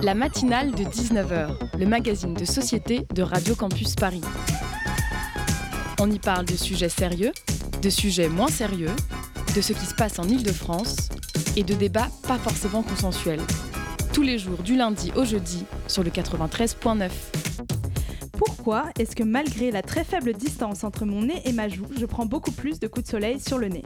La matinale de 19h, le magazine de société de Radio Campus Paris. On y parle de sujets sérieux, de sujets moins sérieux, de ce qui se passe en Ile-de-France et de débats pas forcément consensuels. Tous les jours du lundi au jeudi sur le 93.9. Pourquoi est-ce que malgré la très faible distance entre mon nez et ma joue, je prends beaucoup plus de coups de soleil sur le nez?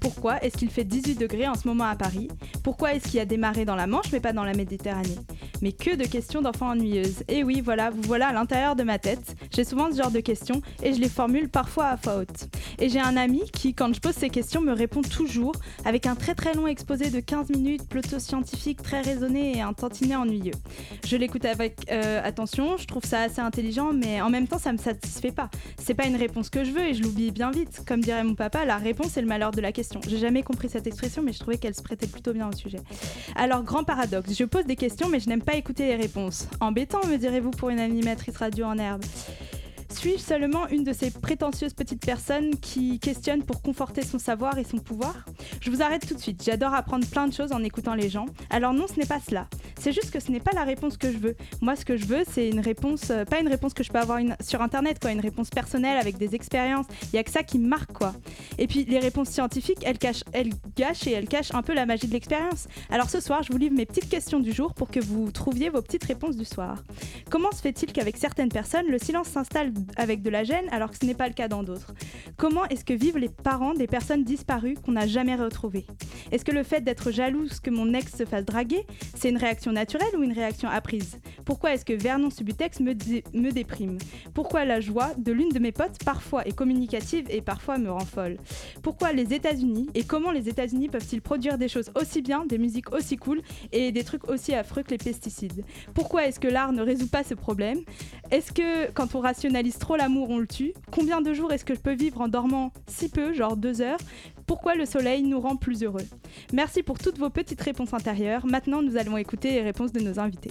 Pourquoi est-ce qu'il fait 18 degrés en ce moment à Paris? Pourquoi est-ce qu'il a marées dans la Manche mais pas dans la Méditerranée? Mais que de questions d'enfants ennuyeuses. Et oui, voilà, vous voilà à l'intérieur de ma tête. J'ai souvent ce genre de questions et je les formule parfois à voix haute. Et j'ai un ami qui, quand je pose ces questions, me répond toujours avec un très très long exposé de 15 minutes, plutôt scientifique, très raisonné et un tantinet ennuyeux. Je l'écoute avec euh, attention, je trouve ça assez intelligent, mais en même temps, ça me satisfait pas. C'est pas une réponse que je veux et je l'oublie bien vite. Comme dirait mon papa, la réponse est le malheur de la question. J'ai jamais compris cette expression, mais je trouvais qu'elle se prêtait plutôt bien au sujet. Alors, grand paradoxe, je pose des questions, mais je n'aime pas écouter les réponses. Embêtant, me direz-vous, pour une animatrice radio en herbe. Suis-je seulement une de ces prétentieuses petites personnes qui questionnent pour conforter son savoir et son pouvoir Je vous arrête tout de suite. J'adore apprendre plein de choses en écoutant les gens. Alors non, ce n'est pas cela. C'est juste que ce n'est pas la réponse que je veux. Moi, ce que je veux, c'est une réponse, euh, pas une réponse que je peux avoir sur Internet, quoi, une réponse personnelle avec des expériences. Il y a que ça qui me marque, quoi. Et puis les réponses scientifiques, elles, cachent, elles gâchent et elles cachent un peu la magie de l'expérience. Alors ce soir, je vous livre mes petites questions du jour pour que vous trouviez vos petites réponses du soir. Comment se fait-il qu'avec certaines personnes, le silence s'installe avec de la gêne alors que ce n'est pas le cas dans d'autres. Comment est-ce que vivent les parents des personnes disparues qu'on n'a jamais retrouvées? Est-ce que le fait d'être jalouse que mon ex se fasse draguer, c'est une réaction naturelle ou une réaction apprise? Pourquoi est-ce que Vernon Subutex me, me déprime? Pourquoi la joie de l'une de mes potes parfois est communicative et parfois me rend folle? Pourquoi les États-Unis et comment les États-Unis peuvent-ils produire des choses aussi bien, des musiques aussi cool et des trucs aussi affreux que les pesticides? Pourquoi est-ce que l'art ne résout pas ce problème? Est-ce que quand on rationalise trop l'amour, on le tue? Combien de jours est-ce que je peux vivre en dormant si peu, genre deux heures? Pourquoi le soleil nous rend plus heureux? Merci pour toutes vos petites réponses intérieures. Maintenant, nous allons écouter les réponses de nos invités.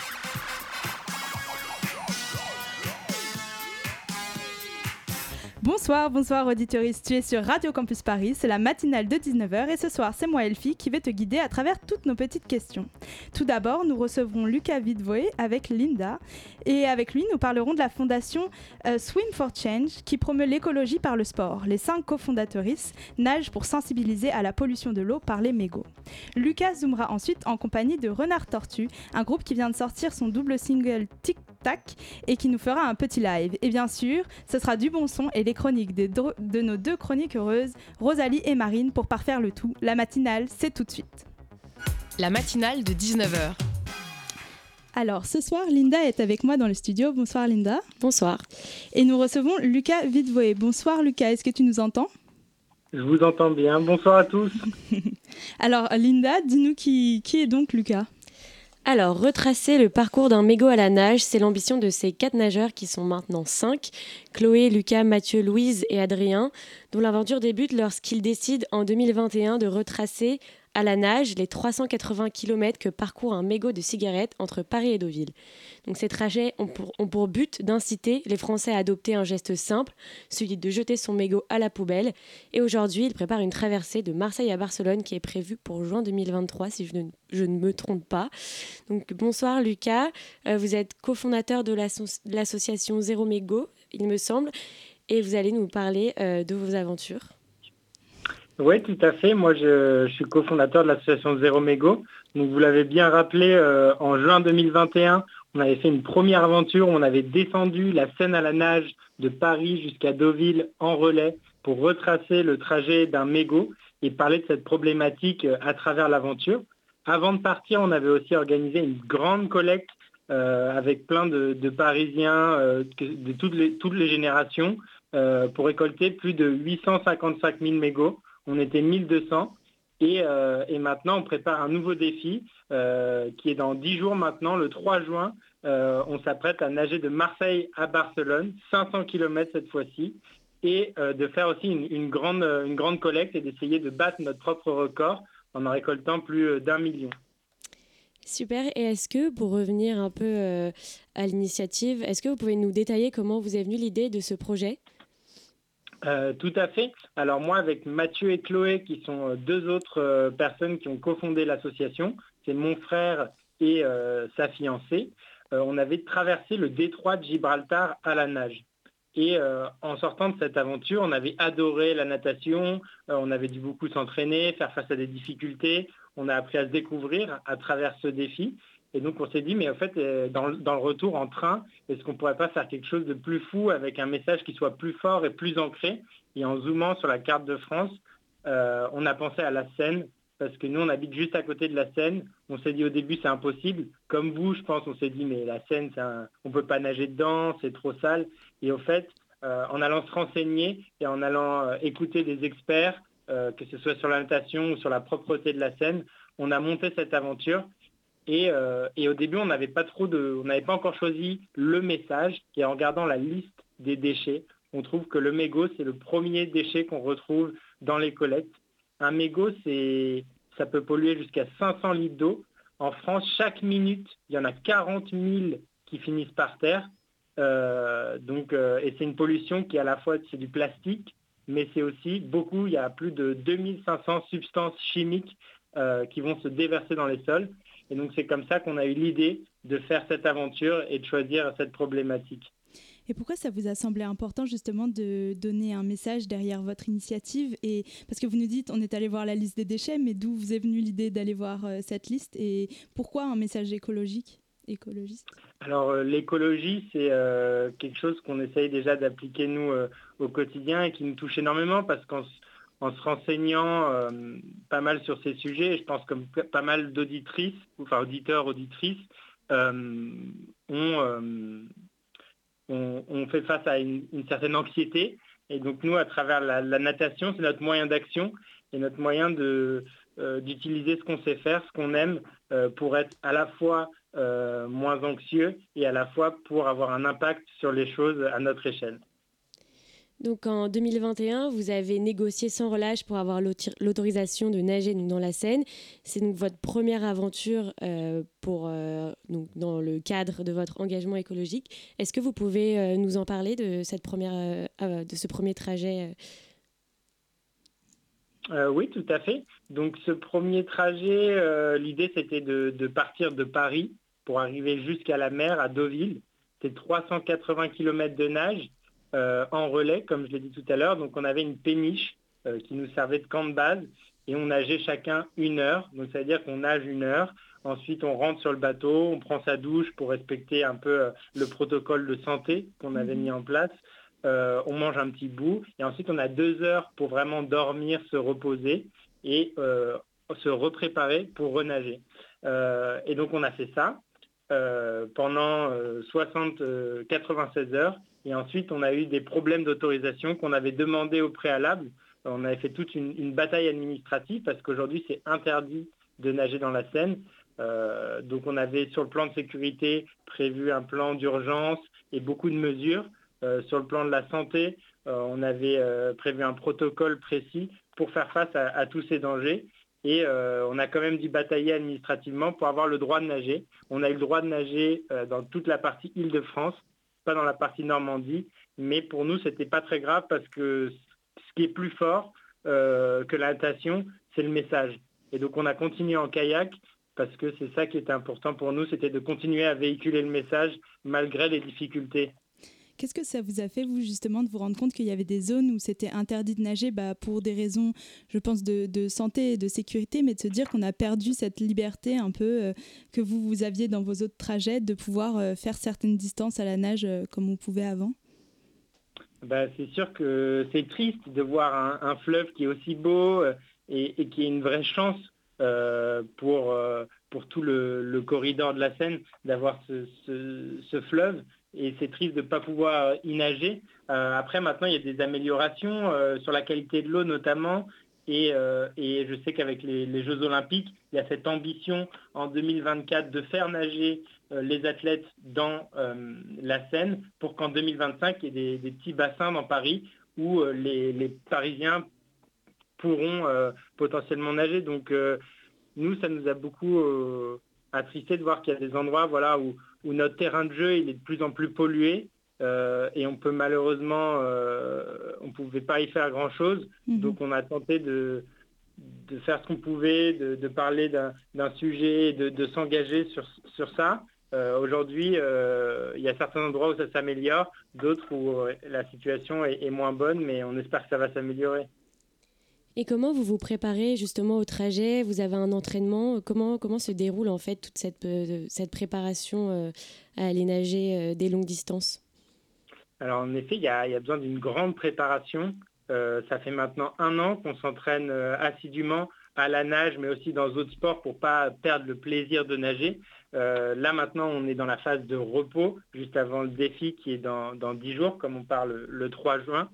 Bonsoir, bonsoir auditoris, tu es sur Radio Campus Paris, c'est la matinale de 19h et ce soir c'est moi Elfie qui vais te guider à travers toutes nos petites questions. Tout d'abord, nous recevrons Lucas Vidvoé avec Linda et avec lui nous parlerons de la fondation euh, Swim for Change qui promeut l'écologie par le sport. Les cinq cofondatrices nagent pour sensibiliser à la pollution de l'eau par les mégots. Lucas zoomera ensuite en compagnie de Renard Tortue, un groupe qui vient de sortir son double single Tic Tac et qui nous fera un petit live. Et bien sûr, ce sera du bon son et les chroniques de nos deux chroniques heureuses, Rosalie et Marine, pour parfaire le tout. La matinale, c'est tout de suite. La matinale de 19h. Alors, ce soir, Linda est avec moi dans le studio. Bonsoir, Linda. Bonsoir. Et nous recevons Lucas Vidvoé. Bonsoir, Lucas. Est-ce que tu nous entends? Je vous entends bien. Bonsoir à tous. Alors, Linda, dis-nous qui, qui est donc Lucas? Alors, retracer le parcours d'un mégot à la nage, c'est l'ambition de ces quatre nageurs qui sont maintenant cinq, Chloé, Lucas, Mathieu, Louise et Adrien, dont l'aventure débute lorsqu'ils décident en 2021 de retracer à la nage les 380 km que parcourt un mégot de cigarettes entre Paris et Deauville. Donc ces trajets ont pour, but d'inciter les Français à adopter un geste simple, celui de jeter son mégot à la poubelle. Et aujourd'hui, ils préparent une traversée de Marseille à Barcelone qui est prévue pour juin 2023, si je ne, je ne me trompe pas. Donc bonsoir Lucas, euh, vous êtes cofondateur de l'association Zéro Mégot, il me semble, et vous allez nous parler euh, de vos aventures. Oui, tout à fait. Moi, je, suis cofondateur de l'association Zéro Mégo. Donc, vous l'avez bien rappelé, euh, en juin 2021, on avait fait une première aventure. On avait descendu la Seine à la nage de Paris jusqu'à Deauville en relais pour retracer le trajet d'un mégot et parler de cette problématique euh, à travers l'aventure. Avant de partir, on avait aussi organisé une grande collecte euh, avec plein de, Parisiens de toutes les, toutes les générations pour récolter plus de 855 000 mégots on était 1200. Euh, et, maintenant, on prépare un nouveau défi euh, qui est dans 10 jours maintenant, le 3 juin. Euh, on s'apprête à nager de Marseille à Barcelone, 500 km cette fois-ci, et de faire aussi une, grande, une grande collecte et d'essayer de battre notre propre record en en récoltant plus d'un million. Super. Et est-ce que, pour revenir un peu à l'initiative, est-ce que vous pouvez nous détailler comment vous est venue l'idée de ce projet? Tout à fait. Alors moi, avec Mathieu et Chloé, qui sont deux autres personnes qui ont cofondé l'association, c'est mon frère et sa fiancée, on avait traversé le détroit de Gibraltar à la nage. Et euh, en sortant de cette aventure, on avait adoré la natation, euh, on avait dû beaucoup s'entraîner, faire face à des difficultés, on a appris à se découvrir à travers ce défi. Et donc on s'est dit, mais en fait, euh, dans, le retour en train, est-ce qu'on ne pourrait pas faire quelque chose de plus fou avec un message qui soit plus fort et plus ancré? Et en zoomant sur la carte de France, on a pensé à la Seine, parce que nous, on habite juste à côté de la Seine. On s'est dit au début, c'est impossible. Comme vous, je pense, on s'est dit, mais la Seine, on ne peut pas nager dedans, c'est trop sale. Et au fait, euh, en allant se renseigner et en allant euh, écouter des experts, euh, que ce soit sur la natation ou sur la propreté de la Seine, on a monté cette aventure. Et, au début, on n'avait pas trop on n'avait pas encore choisi le message. Et en regardant la liste des déchets, on trouve que le mégot, c'est le premier déchet qu'on retrouve dans les collectes. Un mégot, c'est, ça peut polluer jusqu'à 500 litres d'eau. En France, chaque minute, il y en a 40 000 qui finissent par terre. Euh, donc, euh, et c'est une pollution qui à la fois c'est du plastique, mais c'est aussi beaucoup, il y a plus de 2500 substances chimiques euh, qui vont se déverser dans les sols. Et donc c'est comme ça qu'on a eu l'idée de faire cette aventure et de choisir cette problématique. Et pourquoi ça vous a semblé important justement de donner un message derrière votre initiative et parce que vous nous dites on est allé voir la liste des déchets, mais d'où vous est venue l'idée d'aller voir euh, cette liste et pourquoi un message écologique écologiste? Alors euh, l'écologie c'est euh, quelque chose qu'on essaye déjà d'appliquer nous au quotidien et qui nous touche énormément parce qu'en en se renseignant pas mal sur ces sujets, je pense comme pas mal d'auditrices, enfin auditeurs, auditrices, ont on, fait face à une, certaine anxiété. Et donc nous, à travers la, natation, c'est notre moyen d'action et notre moyen euh, d'utiliser ce qu'on sait faire, ce qu'on aime, euh, pour être à la fois euh, moins anxieux et à la fois pour avoir un impact sur les choses à notre échelle. Donc en 2021, vous avez négocié sans relâche pour avoir l'autorisation de nager dans la Seine. C'est donc votre première aventure euh, pour, euh, donc dans le cadre de votre engagement écologique. Est-ce que vous pouvez euh, nous en parler de, cette première, de ce premier trajet oui, tout à fait. Donc ce premier trajet, l'idée c'était de, de, partir de Paris pour arriver jusqu'à la mer à Deauville. C'est 380 km de nage en relais, comme je l'ai dit tout à l'heure. Donc on avait une péniche euh, qui nous servait de camp de base et on nageait chacun une heure. Donc ça veut dire qu'on nage une heure. Ensuite, on rentre sur le bateau, on prend sa douche pour respecter un peu euh, le protocole de santé qu'on avait mhm. mis en place. on mange un petit bout et ensuite on a deux heures pour vraiment dormir, se reposer et se repréparer pour renager. et donc on a fait ça pendant 60, 96 heures et ensuite, on a eu des problèmes d'autorisation qu'on avait demandé au préalable. On avait fait toute une, bataille administrative parce qu'aujourd'hui, c'est interdit de nager dans la Seine. Euh, donc on avait sur le plan de sécurité prévu un plan d'urgence et beaucoup de mesures. Euh, sur le plan de la santé, euh, on avait prévu un protocole précis pour faire face à, à tous ces dangers. Et on a quand même dû batailler administrativement pour avoir le droit de nager. On a eu le droit de nager dans toute la partie Île-de-France pas dans la partie Normandie. Mais pour nous, c'était pas très grave parce que ce qui est plus fort euh, que la c'est le message. Et donc on a continué en kayak parce que c'est ça qui était important pour nous, c'était de continuer à véhiculer le message malgré les difficultés. Qu'est-ce que ça vous a fait, vous, justement, de vous rendre compte qu'il y avait des zones où c'était interdit de nager bah, pour des raisons, je pense, de, santé et de sécurité, mais de se dire qu'on a perdu cette liberté un peu euh, que vous, vous aviez dans vos autres trajets, de pouvoir euh, faire certaines distances à la nage euh, comme on pouvait avant? Bah, C'est sûr que c'est triste de voir un, fleuve qui est aussi beau et, qui est une vraie chance pour, pour tout le, corridor de la Seine d'avoir ce fleuve et c'est triste de ne pas pouvoir y nager. Euh, après, maintenant, il y a des améliorations euh, sur la qualité de l'eau notamment. Et, euh, je sais qu'avec les, Jeux olympiques, il y a cette ambition en 2024 de faire nager les athlètes dans la Seine pour qu'en 2025, il y ait des, petits bassins dans Paris où les, Parisiens pourront potentiellement nager. Donc nous, ça nous a beaucoup attristé de voir qu'il y a des endroits voilà, où, où notre terrain de jeu il est de plus en plus pollué. et on peut malheureusement, on ne pouvait pas y faire grand-chose. Mhm. Donc on a tenté de, de faire ce qu'on pouvait, de, parler d'un sujet, de, de s'engager sur, sur ça. Aujourd'hui, il y a certains endroits où ça s'améliore, d'autres où la situation est, moins bonne, mais on espère que ça va s'améliorer. Et comment vous vous préparez justement au trajet? Vous avez un entraînement? Comment, comment se déroule en fait toute cette, euh, cette préparation euh, à aller nager euh, des longues distances? Alors en effet, il y a, besoin d'une grande préparation. ça fait maintenant un an qu'on s'entraîne assidûment à la nage, mais aussi dans d'autres sports pour pas perdre le plaisir de nager. là maintenant, on est dans la phase de repos, juste avant le défi qui est dans, dans 10 jours, comme on parle le 3 juin.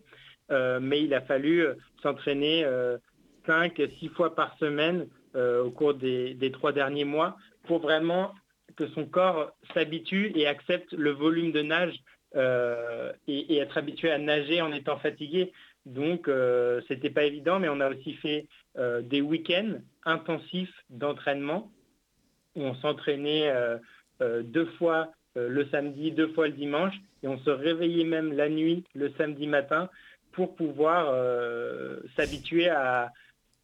Euh, mais il a fallu euh, s'entraîner euh, cinq, six fois par semaine au cours des, trois derniers mois pour vraiment que son corps s'habitue et accepte le volume de nage et, être habitué à nager en étant fatigué. Donc, ce c'était pas évident, mais on a aussi fait des week-ends intensifs d'entraînement où on s'entraînait deux fois le samedi, deux fois le dimanche, et on se réveillait même la nuit le samedi matin pour pouvoir euh, s'habituer à,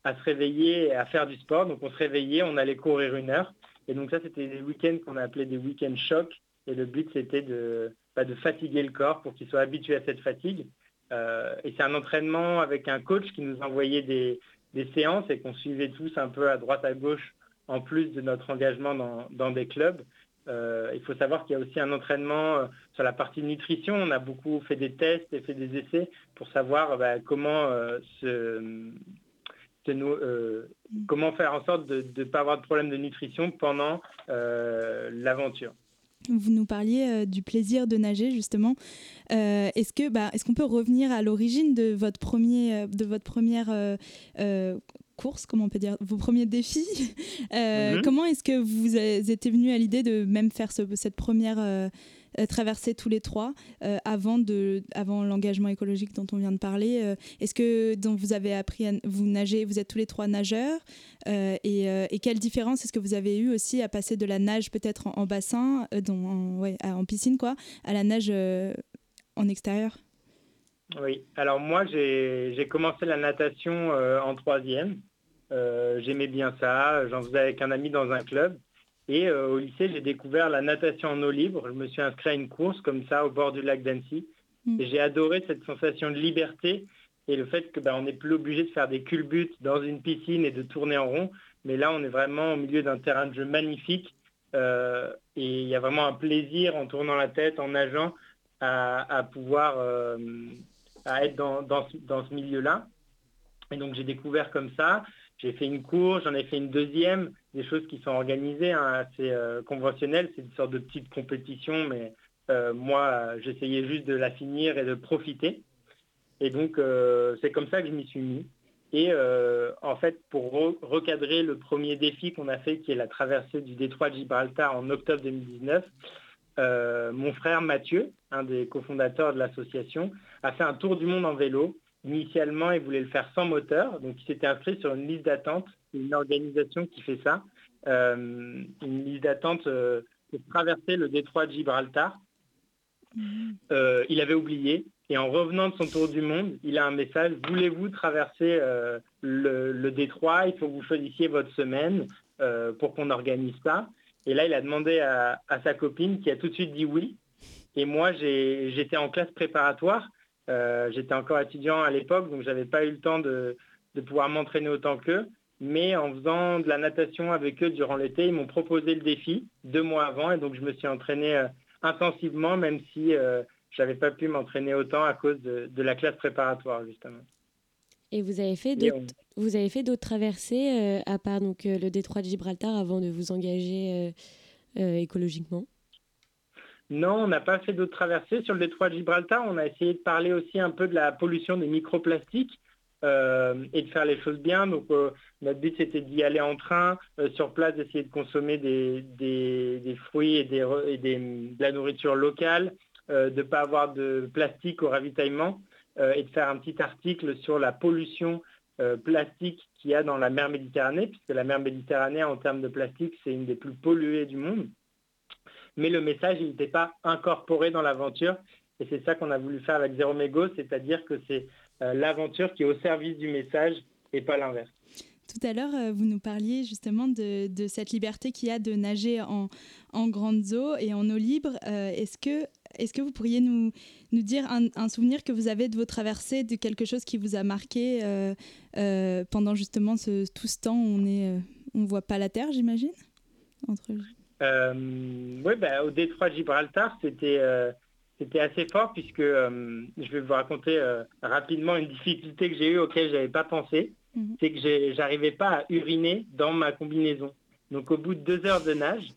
se réveiller et à faire du sport. Donc on se réveillait, on allait courir une heure. Et donc ça, c'était des week-ends qu'on appelait des week-ends chocs. Et le but, c'était de, bah, de fatiguer le corps pour qu'il soit habitué à cette fatigue. Euh, et c'est un entraînement avec un coach qui nous envoyait des, séances et qu'on suivait tous un peu à droite à gauche en plus de notre engagement dans des clubs. Euh, il faut savoir qu'il y a aussi un entraînement euh, sur la partie nutrition. On a beaucoup fait des tests et fait des essais pour savoir bah, comment, euh, comment faire en sorte de ne pas avoir de problème de nutrition pendant l'aventure. Vous nous parliez du plaisir de nager justement. est-ce que, bah, est-ce qu'on peut revenir à l'origine de votre premier, de votre première course, comment on peut dire, vos premiers défis. Euh, mhm. Comment est-ce que vous étiez venu à l'idée de même faire cette première euh, euh, traversée tous les trois avant, de, avant l'engagement écologique dont on vient de parler Est-ce que donc, vous avez appris à vous nager, vous êtes tous les trois nageurs et, quelle différence est-ce que vous avez eu aussi à passer de la nage peut-être en, bassin, en, ouais, en, piscine, quoi, à la nage en extérieur? Oui, alors moi j'ai commencé la natation en troisième. Euh, j'aimais bien ça, j'en faisais avec un ami dans un club. Et euh, au lycée, j'ai découvert la natation en eau libre. Je me suis inscrit à une course comme ça au bord du lac d'Annecy. Mm. Et j'ai adoré cette sensation de liberté et le fait que ben, on n'est plus obligé de faire des culbutes dans une piscine et de tourner en rond. Mais là, on est vraiment au milieu d'un terrain de jeu magnifique. Euh, et il y a vraiment un plaisir en tournant la tête, en nageant, à, pouvoir à être dans, dans ce milieu-là. Et donc j'ai découvert comme ça. J'ai fait une course, j'en ai fait une deuxième, des choses qui sont organisées, hein, assez euh, conventionnelles, c'est une sorte de petite compétition, mais euh, moi, j'essayais juste de la finir et de profiter. Et donc, euh, c'est comme ça que je m'y suis mis. Et en fait, pour recadrer le premier défi qu'on a fait, qui est la traversée du détroit de Gibraltar en octobre 2019, mon frère Mathieu, un des cofondateurs de l'association, a fait un tour du monde en vélo Initialement, il voulait le faire sans moteur, donc il s'était inscrit sur une liste d'attente, une organisation qui fait ça, euh, une liste d'attente euh, pour traverser le détroit de Gibraltar. Mhm. Euh, il avait oublié, et en revenant de son tour du monde, il a un message, voulez-vous traverser le, détroit? Il faut que vous choisissiez votre semaine pour qu'on organise ça. Et là, il a demandé à, à, sa copine qui a tout de suite dit oui. Et moi, j'étais en classe préparatoire. Euh, j'étais encore étudiant à l'époque, donc j'avais pas eu le temps de, pouvoir m'entraîner autant qu'eux. Mais en faisant de la natation avec eux durant l'été, ils m'ont proposé le défi deux mois avant, et donc je me suis entraîné euh, intensivement, même si euh, j'avais pas pu m'entraîner autant à cause de, la classe préparatoire justement. Et vous avez fait d'autres, vous avez fait d'autres traversées à part donc le détroit de Gibraltar avant de vous engager écologiquement? Non, on n'a pas fait d'autres traversées. Sur le détroit de Gibraltar, on a essayé de parler aussi un peu de la pollution des microplastiques euh, et de faire les choses bien. Donc euh, notre but c'était d'y aller en train, euh, sur place d'essayer de consommer des, fruits et, de la nourriture locale, de ne pas avoir de plastique au ravitaillement et de faire un petit article sur la pollution plastique qu'il y a dans la mer Méditerranée, puisque la mer Méditerranée en termes de plastique c'est une des plus polluées du monde mais le message n'était pas incorporé dans l'aventure. Et c'est ça qu'on a voulu faire avec Zéro Mégo, c'est-à-dire que c'est l'aventure qui est au service du message et pas l'inverse. Tout à l'heure, vous nous parliez justement de, cette liberté qu'il y a de nager en, en grande eau et en eau libre. Est-ce que est-ce que vous pourriez nous, dire un, souvenir que vous avez de vos traversées, de quelque chose qui vous a marqué euh, euh, pendant justement ce, tout ce temps où on ne euh, voit pas la Terre, j'imagine Entre... Oui, bah, au détroit de Gibraltar, c'était c'était assez fort puisque je vais vous raconter rapidement une difficulté que j'ai eue auquel je n'avais pas pensé. Mhm. C'est que j'arrivais pas à uriner dans ma combinaison. Donc au bout de deux heures de nage,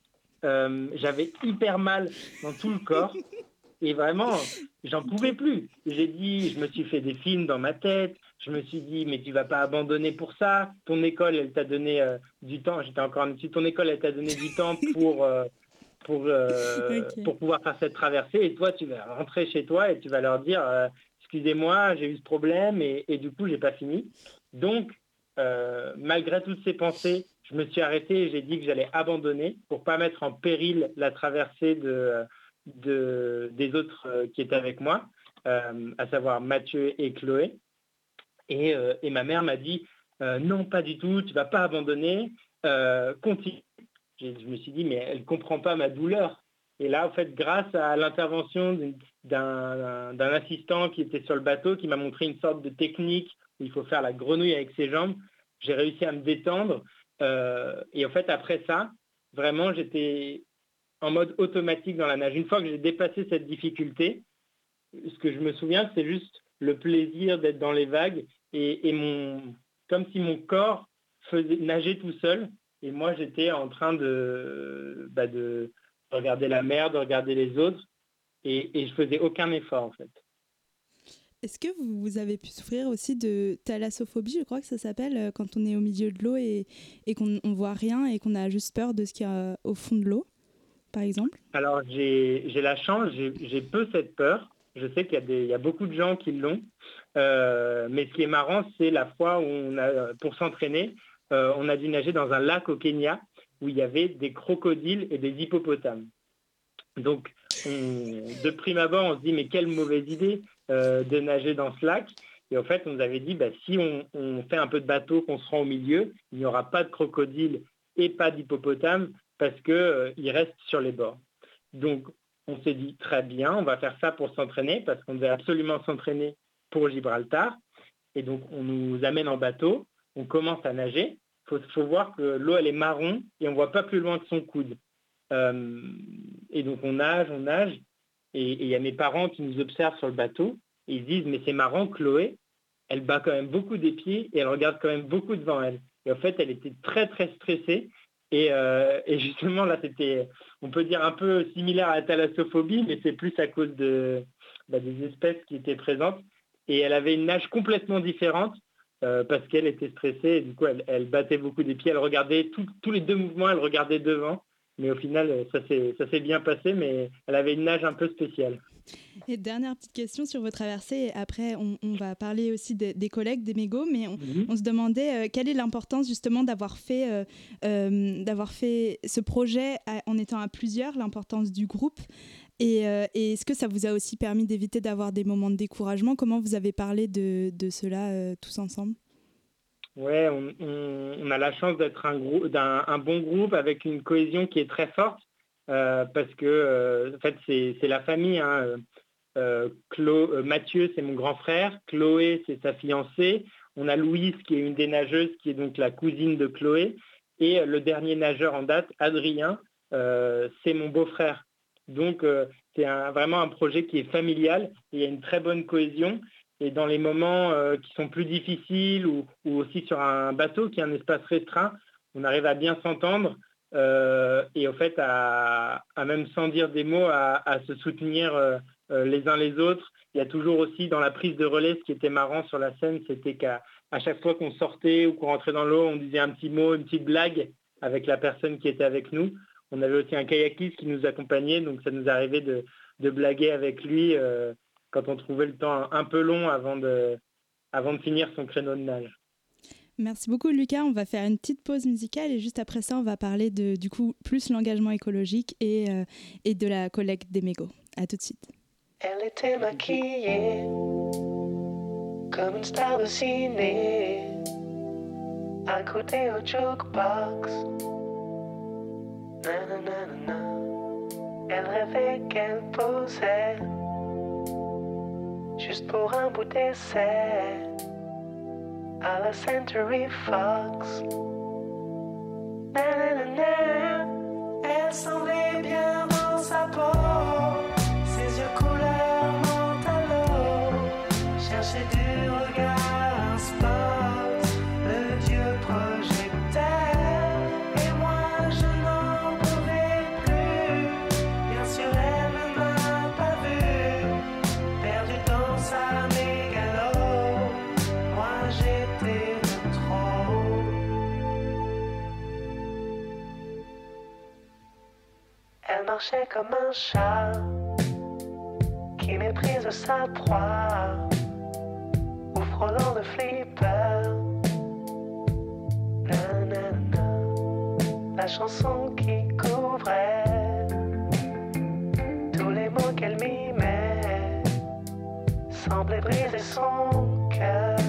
j'avais hyper mal dans tout le corps. Et vraiment, j'en pouvais plus. J'ai dit, je me suis fait des films dans ma tête. Je me suis dit, mais tu vas pas abandonner pour ça. Ton école, elle t'a donné euh, du temps. J'étais encore en études. Ton école, elle t'a donné du temps pour, euh, pour, euh, pour pouvoir faire cette traversée. Et toi, tu vas rentrer chez toi et tu vas leur dire, excusez-moi, j'ai eu ce problème et, et du coup, j'ai pas fini. Donc, malgré toutes ces pensées, je me suis arrêté et j'ai dit que j'allais abandonner pour pas mettre en péril la traversée de de, des autres qui étaient avec moi, à savoir Mathieu et Chloé. Et, euh, et ma mère m'a dit, non, pas du tout, tu vas pas abandonner, continue. Je, me suis dit, mais elle ne comprend pas ma douleur. Et là, en fait, grâce à l'intervention d'un assistant qui était sur le bateau, qui m'a montré une sorte de technique où il faut faire la grenouille avec ses jambes, j'ai réussi à me détendre. et en fait, après ça, vraiment, j'étais en mode automatique dans la nage. Une fois que j'ai dépassé cette difficulté, ce que je me souviens, c'est juste le plaisir d'être dans les vagues et, mon, comme si mon corps faisait nager tout seul et moi j'étais en train de, bah, de regarder la mer, de regarder les autres et, et je faisais aucun effort en fait. Est-ce que vous avez pu souffrir aussi de thalassophobie, je crois que ça s'appelle, euh, quand on est au milieu de l'eau et, et qu'on ne voit rien et qu'on a juste peur de ce qu'il y a au fond de l'eau exemple? Alors, j'ai la chance, j'ai peu cette peur. Je sais qu'il y, a beaucoup de gens qui l'ont. Euh, mais ce qui est marrant, c'est la fois où on a, pour s'entraîner, euh, on a dû nager dans un lac au Kenya où il y avait des crocodiles et des hippopotames. Donc, de prime abord, on se dit, mais quelle mauvaise idée euh, de nager dans ce lac. Et en fait, on nous avait dit, bah, si on, fait un peu de bateau, qu'on se rend au milieu, il n'y aura pas de crocodiles et pas d'hippopotames parce qu'il euh, reste sur les bords. Donc, on s'est dit, très bien, on va faire ça pour s'entraîner, parce qu'on devait absolument s'entraîner pour Gibraltar. Et donc, on nous amène en bateau, on commence à nager. Il faut, voir que l'eau, elle est marron et on ne voit pas plus loin que son coude. Euh, et donc, on nage, on nage. Et il y a mes parents qui nous observent sur le bateau. Et ils disent, mais c'est marrant, Chloé, elle bat quand même beaucoup des pieds et elle regarde quand même beaucoup devant elle. Et en fait, elle était très, très stressée. Euh, et, justement, là, c'était, on peut dire, un peu similaire à la thalassophobie, mais c'est plus à cause de, bah, des espèces qui étaient présentes. Et elle avait une nage complètement différente euh, parce qu'elle était stressée. Et du coup, elle, battait beaucoup des pieds. Elle regardait tous les deux mouvements, elle regardait devant. Mais au final, ça s'est bien passé, mais elle avait une nage un peu spéciale. Et dernière petite question sur vos traversées. Après, on, va parler aussi des collègues, des mégots, mais on, mhm. se demandait euh, quelle est l'importance justement d'avoir fait, euh, euh, d'avoir fait ce projet en étant à plusieurs, l'importance du groupe. Et, est-ce que ça vous a aussi permis d'éviter d'avoir des moments de découragement? Comment vous avez parlé de, de cela tous ensemble? Ouais, on, a la chance d'être un, un, bon groupe avec une cohésion qui est très forte. Euh, parce que euh, en fait c'est la famille. Hein. Euh, Mathieu, c'est mon grand frère. Chloé, c'est sa fiancée. On a Louise, qui est une des nageuses, qui est donc la cousine de Chloé. Et le dernier nageur en date, Adrien, c'est mon beau-frère. Donc c'est vraiment un projet qui est familial. Et il y a une très bonne cohésion. Et dans les moments qui sont plus difficiles ou, aussi sur un bateau qui est un espace restreint, on arrive à bien s'entendre. Euh, et au fait, à, même sans dire des mots, à, se soutenir euh, euh, les uns les autres. Il y a toujours aussi dans la prise de relais, ce qui était marrant sur la scène, c'était qu'à chaque fois qu'on sortait ou qu'on rentrait dans l'eau, on disait un petit mot, une petite blague avec la personne qui était avec nous. On avait aussi un kayakiste qui nous accompagnait, donc ça nous arrivait de, de blaguer avec lui quand on trouvait le temps un peu long avant de, avant de finir son créneau de nage. Merci beaucoup Lucas. On va faire une petite pause musicale et juste après ça, on va parler de du coup plus l'engagement écologique et, euh, et de la collecte des mégots. À tout de suite. Elle était maquillée comme une star de ciné à côté au jukebox. Elle rêvait qu'elle posait juste pour un bout d'essai à la Century Fox. Elle semblait marchait comme un chat qui méprise sa proie ou frôlant le flipper. La chanson qui couvrait tous les mots qu'elle mimait semblait briser son cœur.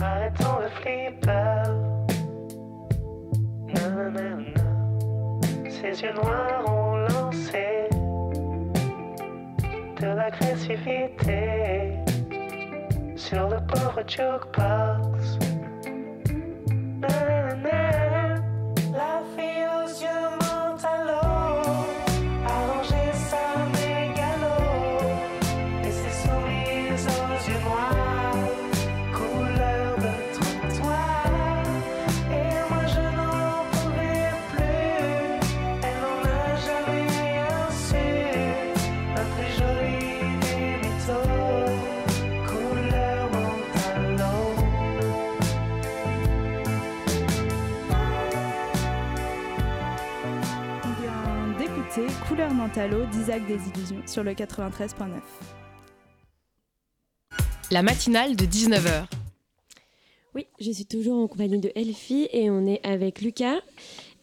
Arrêtons le flipper. Ses yeux noirs ont lancé De l'agressivité Sur le pauvre jukebox D'Isaac des Illusions sur le 93.9. La matinale de 19h. Oui, je suis toujours en compagnie de Elfie et on est avec Lucas.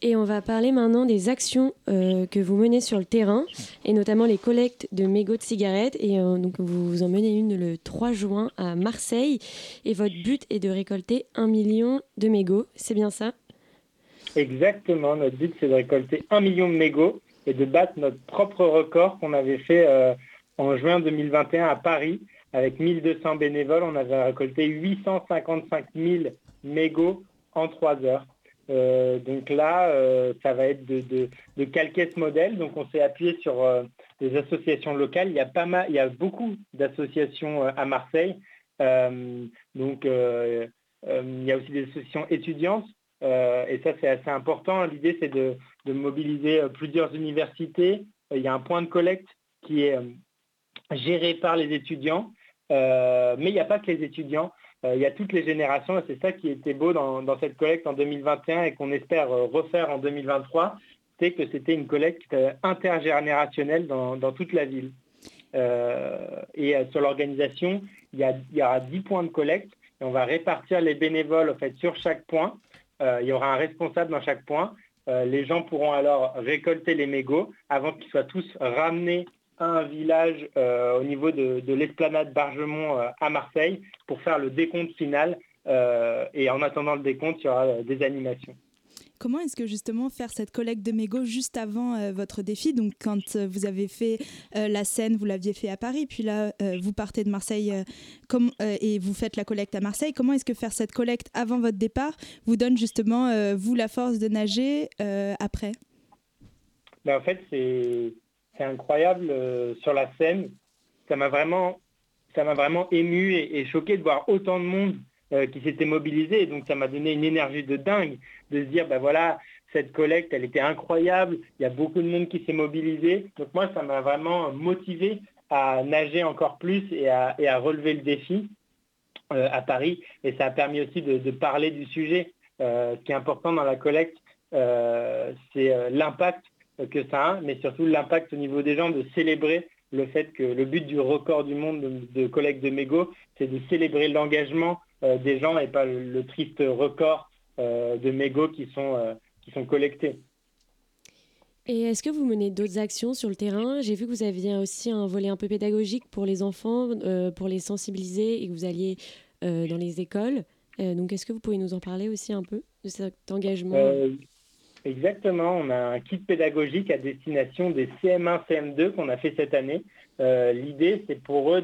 Et on va parler maintenant des actions euh, que vous menez sur le terrain, et notamment les collectes de mégots de cigarettes. Et euh, donc vous en menez une le 3 juin à Marseille. Et votre but est de récolter un million de mégots. C'est bien ça? Exactement, notre but c'est de récolter un million de mégots et de battre notre propre record qu'on avait fait euh, en juin 2021 à Paris. Avec 1200 bénévoles, on avait récolté 855 000 mégots en trois heures. Euh, donc là, euh, ça va être de, de- de calquer ce modèle. Donc on s'est appuyé sur des associations locales. Il y a pas mal, il y a beaucoup d'associations à Marseille. Donc il y a aussi des associations étudiantes. Euh, et ça c'est assez important. L'idée c'est de, mobiliser euh, plusieurs universités. Euh, il y a un point de collecte qui est géré par les étudiants. Mais il n'y a pas que les étudiants. Il y a toutes les générations et c'est ça qui était beau dans, cette collecte en 2021 et qu'on espère refaire en 2023, c'est que c'était une collecte intergénérationnelle dans, toute la ville. Et sur l'organisation, il il y aura 10 points de collecte et on va répartir les bénévoles en fait, sur chaque point. Euh, il y aura un responsable dans chaque point. Euh, les gens pourront alors récolter les mégots avant qu'ils soient tous ramenés à un village euh, au niveau de, de l'esplanade Bargemont à Marseille pour faire le décompte final. Et en attendant le décompte, il y aura des animations. Comment est-ce que justement faire cette collecte de mégots juste avant euh, votre défi, donc quand euh, vous avez fait euh, la scène, vous l'aviez fait à Paris, puis là vous partez de Marseille et vous faites la collecte à Marseille, comment est-ce que faire cette collecte avant votre départ vous donne justement, vous, la force de nager après? Ben, en fait, c'est incroyable sur la scène. Ça m'a vraiment, ému et, choqué de voir autant de monde qui s'était mobilisé. Et donc, ça m'a donné une énergie de dingue de se dire, ben voilà, cette collecte, elle était incroyable. Il y a beaucoup de monde qui s'est mobilisé. Donc moi, ça m'a vraiment motivé à nager encore plus et à, et à relever le défi euh, à Paris. Et ça a permis aussi de, parler du sujet. Euh, ce qui est important dans la collecte, euh, c'est euh, l'impact que ça a, mais surtout l'impact au niveau des gens de célébrer le fait que le but du record du monde de, de collecte de mégots, c'est de célébrer l'engagement euh, des gens et pas le, le triste record euh, de mégots qui sont, euh, qui sont collectés. Et est-ce que vous menez d'autres actions sur le terrain? J'ai vu que vous aviez aussi un volet un peu pédagogique pour les enfants, euh, pour les sensibiliser et que vous alliez euh, dans les écoles. Euh, donc est-ce que vous pouvez nous en parler aussi un peu de cet engagement? Euh, exactement, on a un kit pédagogique à destination des CM1, CM2 qu'on a fait cette année. Euh, L'idée, c'est pour eux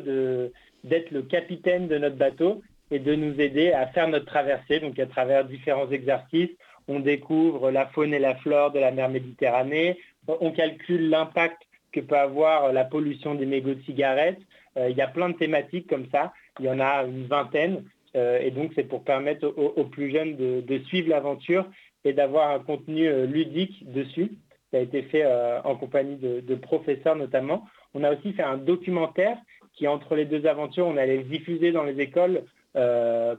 d'être le capitaine de notre bateau et de nous aider à faire notre traversée, donc à travers différents exercices. On découvre la faune et la flore de la mer Méditerranée, on calcule l'impact que peut avoir la pollution des mégots de cigarettes. Euh, il y a plein de thématiques comme ça, il y en a une vingtaine, euh, et donc c'est pour permettre aux, plus jeunes de, suivre l'aventure et d'avoir un contenu euh, ludique dessus. Ça a été fait en compagnie de, professeurs notamment. On a aussi fait un documentaire qui, entre les deux aventures, on allait le diffuser dans les écoles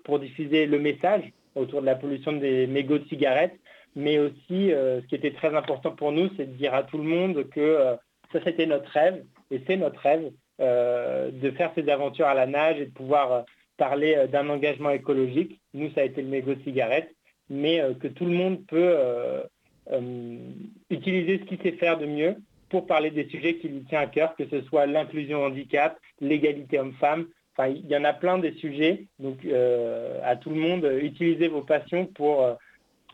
pour diffuser le message autour de la pollution des mégots de cigarettes. Mais aussi, euh, ce qui était très important pour nous, c'est de dire à tout le monde que euh, ça, c'était notre rêve, et c'est notre rêve, euh, de faire ces aventures à la nage et de pouvoir euh, parler euh, d'un engagement écologique. Nous, ça a été le mégot de cigarette, mais euh, que tout le monde peut euh, euh, utiliser ce qu'il sait faire de mieux pour parler des sujets qui lui tient à cœur, que ce soit l'inclusion handicap, l'égalité homme-femme. Il y en a plein des sujets. Donc, euh, à tout le monde, euh, utilisez vos passions pour, euh,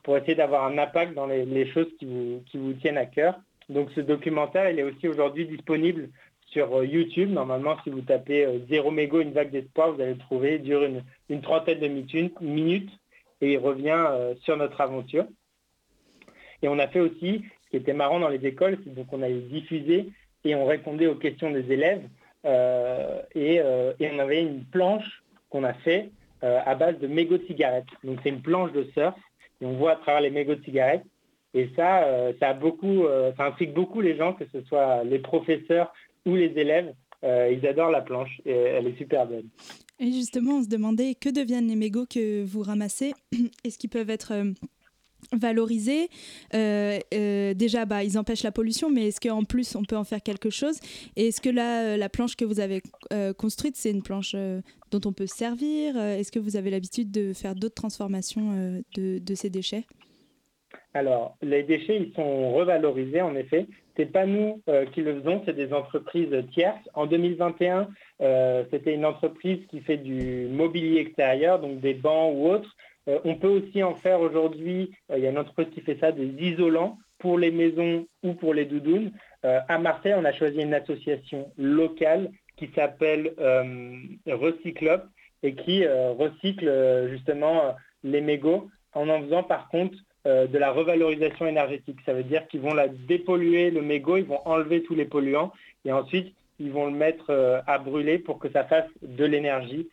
pour essayer d'avoir un impact dans les, choses qui vous, qui vous tiennent à cœur. Donc, ce documentaire, il est aussi aujourd'hui disponible sur YouTube. Normalement, si vous tapez Zéro mégot, une vague d'espoir, vous allez le trouver. Il dure une, trentaine de minutes, et il revient sur notre aventure. Et on a fait aussi, ce qui était marrant dans les écoles, c'est donc on allait diffuser et on répondait aux questions des élèves. Euh, et, euh, et on avait une planche qu'on a fait euh, à base de mégots de cigarettes. Donc c'est une planche de surf et on voit à travers les mégots de cigarettes. Et ça, ça a beaucoup, ça intrigue beaucoup les gens, que ce soit les professeurs ou les élèves. Ils adorent la planche et elle est super belle. Et justement, on se demandait que deviennent les mégots que vous ramassez Est-ce qu'ils peuvent être valorisés Euh, euh, Déjà, bah, ils empêchent la pollution, mais est-ce qu'en plus, on peut en faire quelque chose? Est-ce que là, euh, la planche que vous avez construite, c'est une planche dont on peut se servir Est-ce que vous avez l'habitude de faire d'autres transformations de, de ces déchets? Alors, les déchets, ils sont revalorisés, en effet. C'est pas nous qui le faisons, c'est des entreprises tierces. En 2021, euh, c'était une entreprise qui fait du mobilier extérieur, donc des bancs ou autres. Euh, on peut aussi en faire aujourd'hui, euh, il y a une entreprise qui fait ça, des isolants pour les maisons ou pour les doudounes. Euh, à Marseille, on a choisi une association locale qui s'appelle euh, Recyclop et qui recycle justement les mégots en en faisant par contre de la revalorisation énergétique. Ça veut dire qu'ils vont la dépolluer le mégot, ils vont enlever tous les polluants et ensuite ils vont le mettre à brûler pour que ça fasse de l'énergie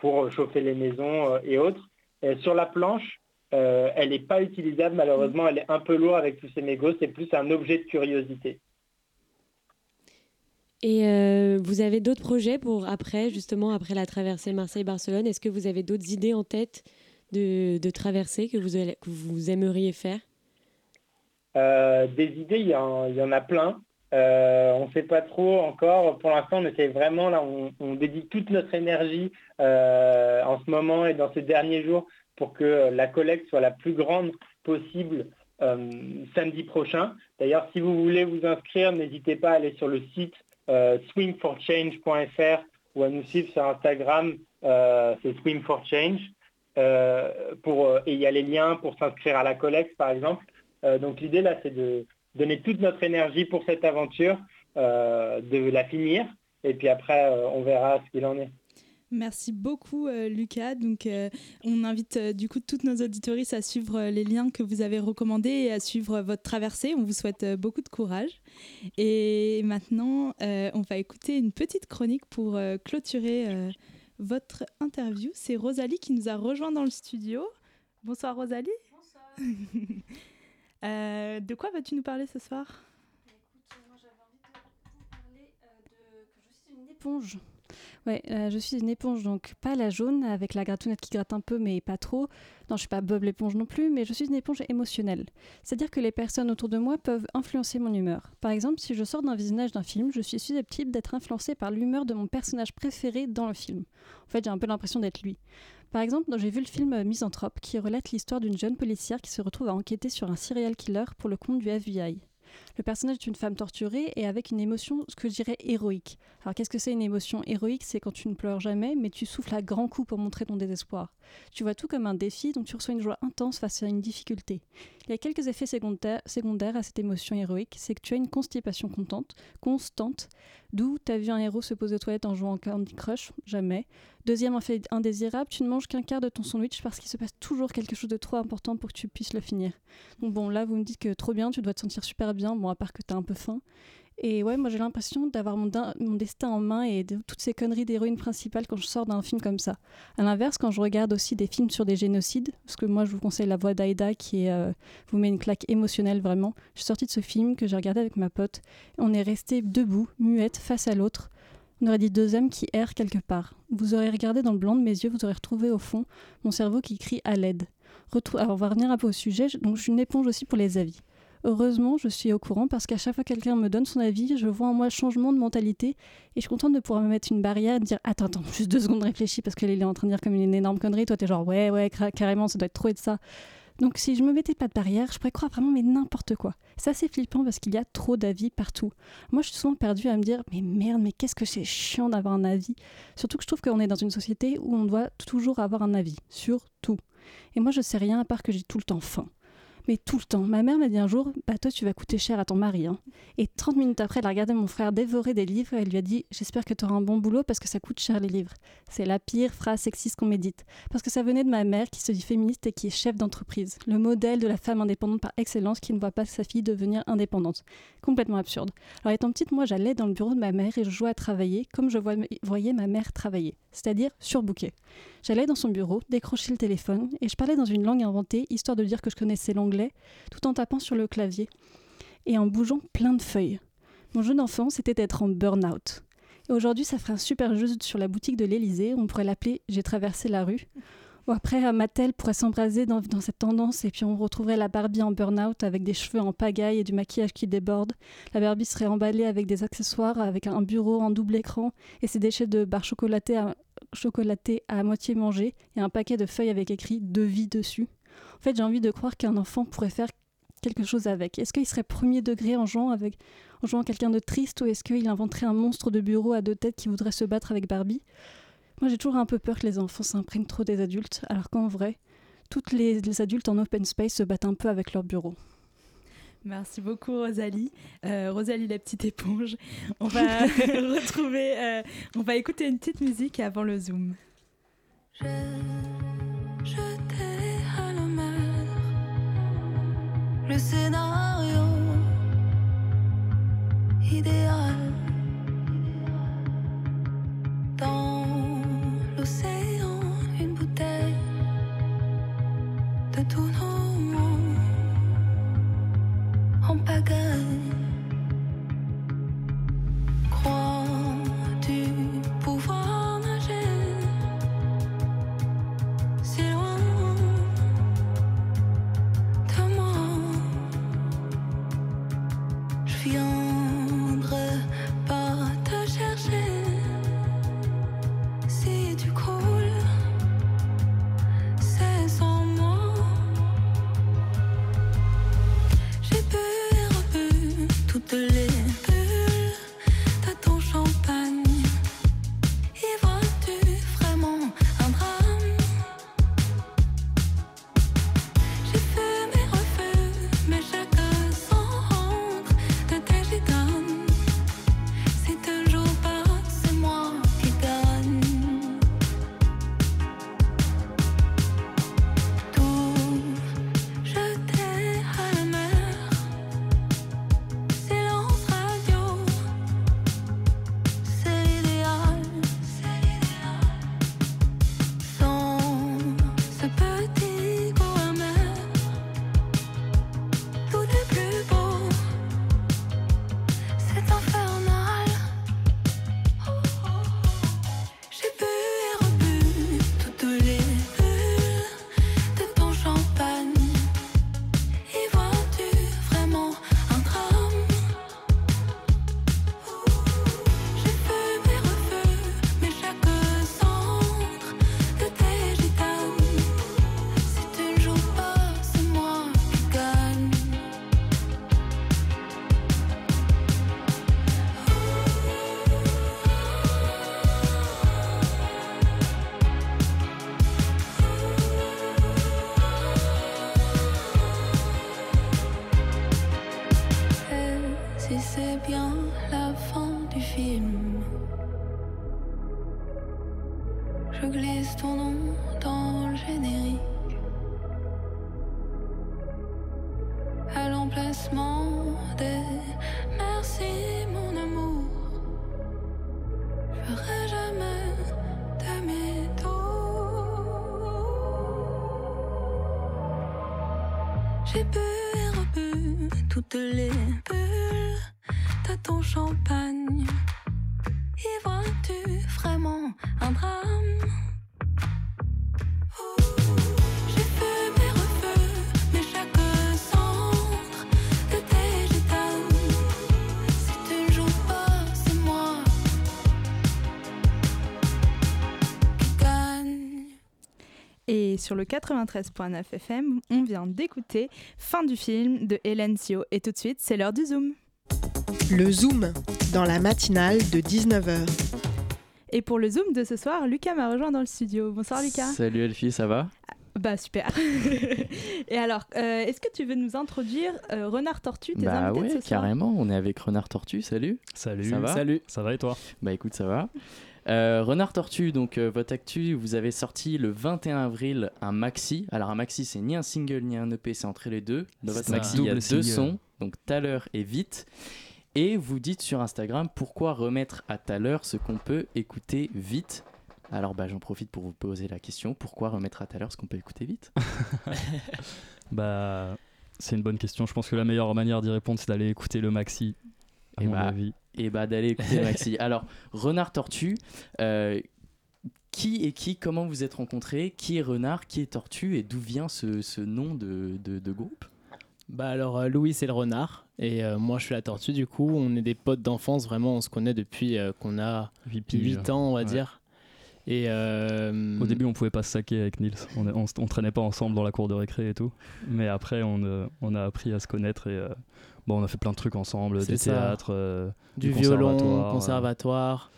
pour chauffer les maisons euh, et autres. Et sur la planche, euh, elle n'est pas utilisable malheureusement, elle est un peu lourde avec tous ces mégots, c'est plus un objet de curiosité. Et euh, vous avez d'autres projets pour après, justement, après la traversée Marseille-Barcelone? Est-ce que vous avez d'autres idées en tête de, de traversée que vous, que vous aimeriez faire? Euh, des idées, il y, en, il y en a plein. Euh, on ne sait pas trop encore. Pour l'instant, on essaie vraiment, là, on, on dédie toute notre énergie euh, en ce moment et dans ces derniers jours pour que la collecte soit la plus grande possible euh, samedi prochain. D'ailleurs, si vous voulez vous inscrire, n'hésitez pas à aller sur le site swingforchange.fr ou à nous suivre sur Instagram, c'est Swing for Change. et il y a les liens pour s'inscrire à la collecte, par exemple. Donc l'idée là, c'est de donner toute notre énergie pour cette aventure, euh, de la finir, et puis après, euh, on verra ce qu'il en est. Merci beaucoup euh, Lucas. Donc euh, on invite euh, du coup toutes nos auditoristes à suivre euh, les liens que vous avez recommandés et à suivre votre traversée. On vous souhaite euh, beaucoup de courage. Et maintenant, euh, on va écouter une petite chronique pour euh, clôturer euh, votre interview. C'est Rosalie qui nous a rejoint dans le studio. Bonsoir Rosalie. Bonsoir. Euh, de quoi vas-tu nous parler ce soir? Écoute, moi j'avais envie de vous parler euh, de que je suis une éponge. Ouais, euh, je suis une éponge, donc pas la jaune avec la gratounette qui gratte un peu, mais pas trop. Non, je suis pas Bob l'éponge non plus, mais je suis une éponge émotionnelle. C'est-à-dire que les personnes autour de moi peuvent influencer mon humeur. Par exemple, si je sors d'un visionnage d'un film, je suis susceptible d'être influencée par l'humeur de mon personnage préféré dans le film. En fait, j'ai un peu l'impression d'être lui. Par exemple, j'ai vu le film Misanthrope qui relate l'histoire d'une jeune policière qui se retrouve à enquêter sur un serial killer pour le compte du FBI. Le personnage est une femme torturée et avec une émotion, ce que je dirais héroïque. Alors qu'est-ce que c'est une émotion héroïque? C'est quand tu ne pleures jamais, mais tu souffles à grands coups pour montrer ton désespoir. Tu vois tout comme un défi, donc tu reçois une joie intense face à une difficulté. Il y a quelques effets secondaires, à cette émotion héroïque, c'est que tu as une constipation contente, constante, d'où tu as vu un héros se poser aux toilettes en jouant à Candy Crush Jamais. Deuxième effet indésirable, tu ne manges qu'un quart de ton sandwich parce qu'il se passe toujours quelque chose de trop important pour que tu puisses le finir. Donc bon, là, vous me dites que trop bien, tu dois te sentir super bien, à part que tu as un peu faim. Et ouais, moi j'ai l'impression d'avoir mon, mon destin en main et de toutes ces conneries d'héroïne principale quand je sors d'un film comme ça. À l'inverse, quand je regarde aussi des films sur des génocides, parce que moi je vous conseille La Voix d'Aïda qui est, euh, vous met une claque émotionnelle vraiment. Je suis sortie de ce film que j'ai regardé avec ma pote. On est resté debout, muette, face à l'autre. On aurait dit deux âmes qui errent quelque part. Vous aurez regardé dans le blanc de mes yeux, vous aurez retrouvé au fond mon cerveau qui crie à l'aide. Retrou- Alors on va revenir un peu au sujet. Je- Donc je suis une éponge aussi pour les avis. Heureusement, je suis au courant parce qu'à chaque fois que quelqu'un me donne son avis, je vois en moi changement de mentalité et je suis contente de pouvoir me mettre une barrière et dire Attends, attends, juste deux secondes, réfléchis parce qu'elle est en train de dire comme une énorme connerie. Toi, t'es genre Ouais, ouais, carrément, ça doit être trop et de ça. Donc, si je me mettais pas de barrière, je pourrais croire vraiment, mais n'importe quoi. C'est assez flippant parce qu'il y a trop d'avis partout. Moi, je suis souvent perdue à me dire Mais merde, mais qu'est-ce que c'est chiant d'avoir un avis? Surtout que je trouve qu'on est dans une société où on doit toujours avoir un avis sur tout. Et moi, je sais rien à part que j'ai tout le temps faim mais tout le temps. Ma mère m'a dit un jour, bah toi tu vas coûter cher à ton mari. hein. Et 30 minutes après, elle a regardé mon frère dévorer des livres et elle lui a dit, j'espère que tu auras un bon boulot parce que ça coûte cher les livres. C'est la pire phrase sexiste qu'on médite. Parce que ça venait de ma mère qui se dit féministe et qui est chef d'entreprise. Le modèle de la femme indépendante par excellence qui ne voit pas sa fille devenir indépendante. Complètement absurde. Alors étant petite, moi j'allais dans le bureau de ma mère et je jouais à travailler comme je voyais ma mère travailler. C'est-à-dire surbooké. J'allais dans son bureau, décrocher le téléphone et je parlais dans une langue inventée, histoire de dire que je connaissais l'anglais, tout en tapant sur le clavier et en bougeant plein de feuilles. Mon jeu d'enfant, c'était d'être en burn-out. Et aujourd'hui, ça ferait un super jeu sur la boutique de l'Elysée, on pourrait l'appeler J'ai traversé la rue. Ou après, Mattel pourrait s'embraser dans, dans cette tendance et puis on retrouverait la Barbie en burn-out avec des cheveux en pagaille et du maquillage qui déborde. La Barbie serait emballée avec des accessoires, avec un bureau en double écran et ses déchets de barres chocolatées à, chocolatées à moitié mangées et un paquet de feuilles avec écrit de vie dessus. En fait, j'ai envie de croire qu'un enfant pourrait faire quelque chose avec. Est-ce qu'il serait premier degré en jouant avec en jouant quelqu'un de triste ou est-ce qu'il inventerait un monstre de bureau à deux têtes qui voudrait se battre avec Barbie? Moi, j'ai toujours un peu peur que les enfants s'imprègnent trop des adultes, alors qu'en vrai, toutes les, les adultes en open space se battent un peu avec leur bureau. Merci beaucoup Rosalie. Euh, Rosalie la petite éponge. On va retrouver, euh, on va écouter une petite musique avant le zoom. Je jetais le scénario idéal dans l'océan une bouteille de tous rebu toutes sur le 93.9 FM, on vient d'écouter Fin du film de Hélène Sio. Et tout de suite, c'est l'heure du Zoom. Le Zoom, dans la matinale de 19h. Et pour le Zoom de ce soir, Lucas m'a rejoint dans le studio. Bonsoir Lucas. Salut Elfie, ça va? Bah super. Et alors, euh, est-ce que tu veux nous introduire euh, Renard Tortue, tes Bah invités de ouais, carrément, on est avec Renard Tortue, salut Salut. Ça va? Salut. Ça va et toi? Bah écoute, ça va. Euh, Renard Tortue, donc euh, votre actu, vous avez sorti le 21 avril un maxi. Alors un maxi, c'est ni un single ni un EP, c'est entre les deux. Dans votre maxi, il y a deux single. sons, donc tout à l'heure et vite. Et vous dites sur Instagram pourquoi remettre à tout à l'heure ce qu'on peut écouter vite? Alors bah j'en profite pour vous poser la question pourquoi remettre à tout à l'heure ce qu'on peut écouter vite? Bah, c'est une bonne question. Je pense que la meilleure manière d'y répondre, c'est d'aller écouter le maxi. À Et mon bah, avis. et bah d'aller écouter maxi. Alors, Renard Tortue, euh, qui est qui Comment vous êtes rencontrés? Qui est Renard? Qui est Tortue? Et d'où vient ce, ce nom de, de- de groupe? Bah alors euh, Louis c'est le renard et euh, moi je suis la tortue du coup on est des potes d'enfance vraiment on se connaît depuis euh, qu'on a Huit piges. 8 ans on va Ouais. dire et euh, Au début, on pouvait pas se saquer avec Nils. On, on, on traînait pas ensemble dans la cour de récré et tout. Mais après, on, euh, on a appris à se connaître et euh, bon, on a fait plein de trucs ensemble, C'est du ça. théâtre, euh, du du violon conservatoire, conservatoire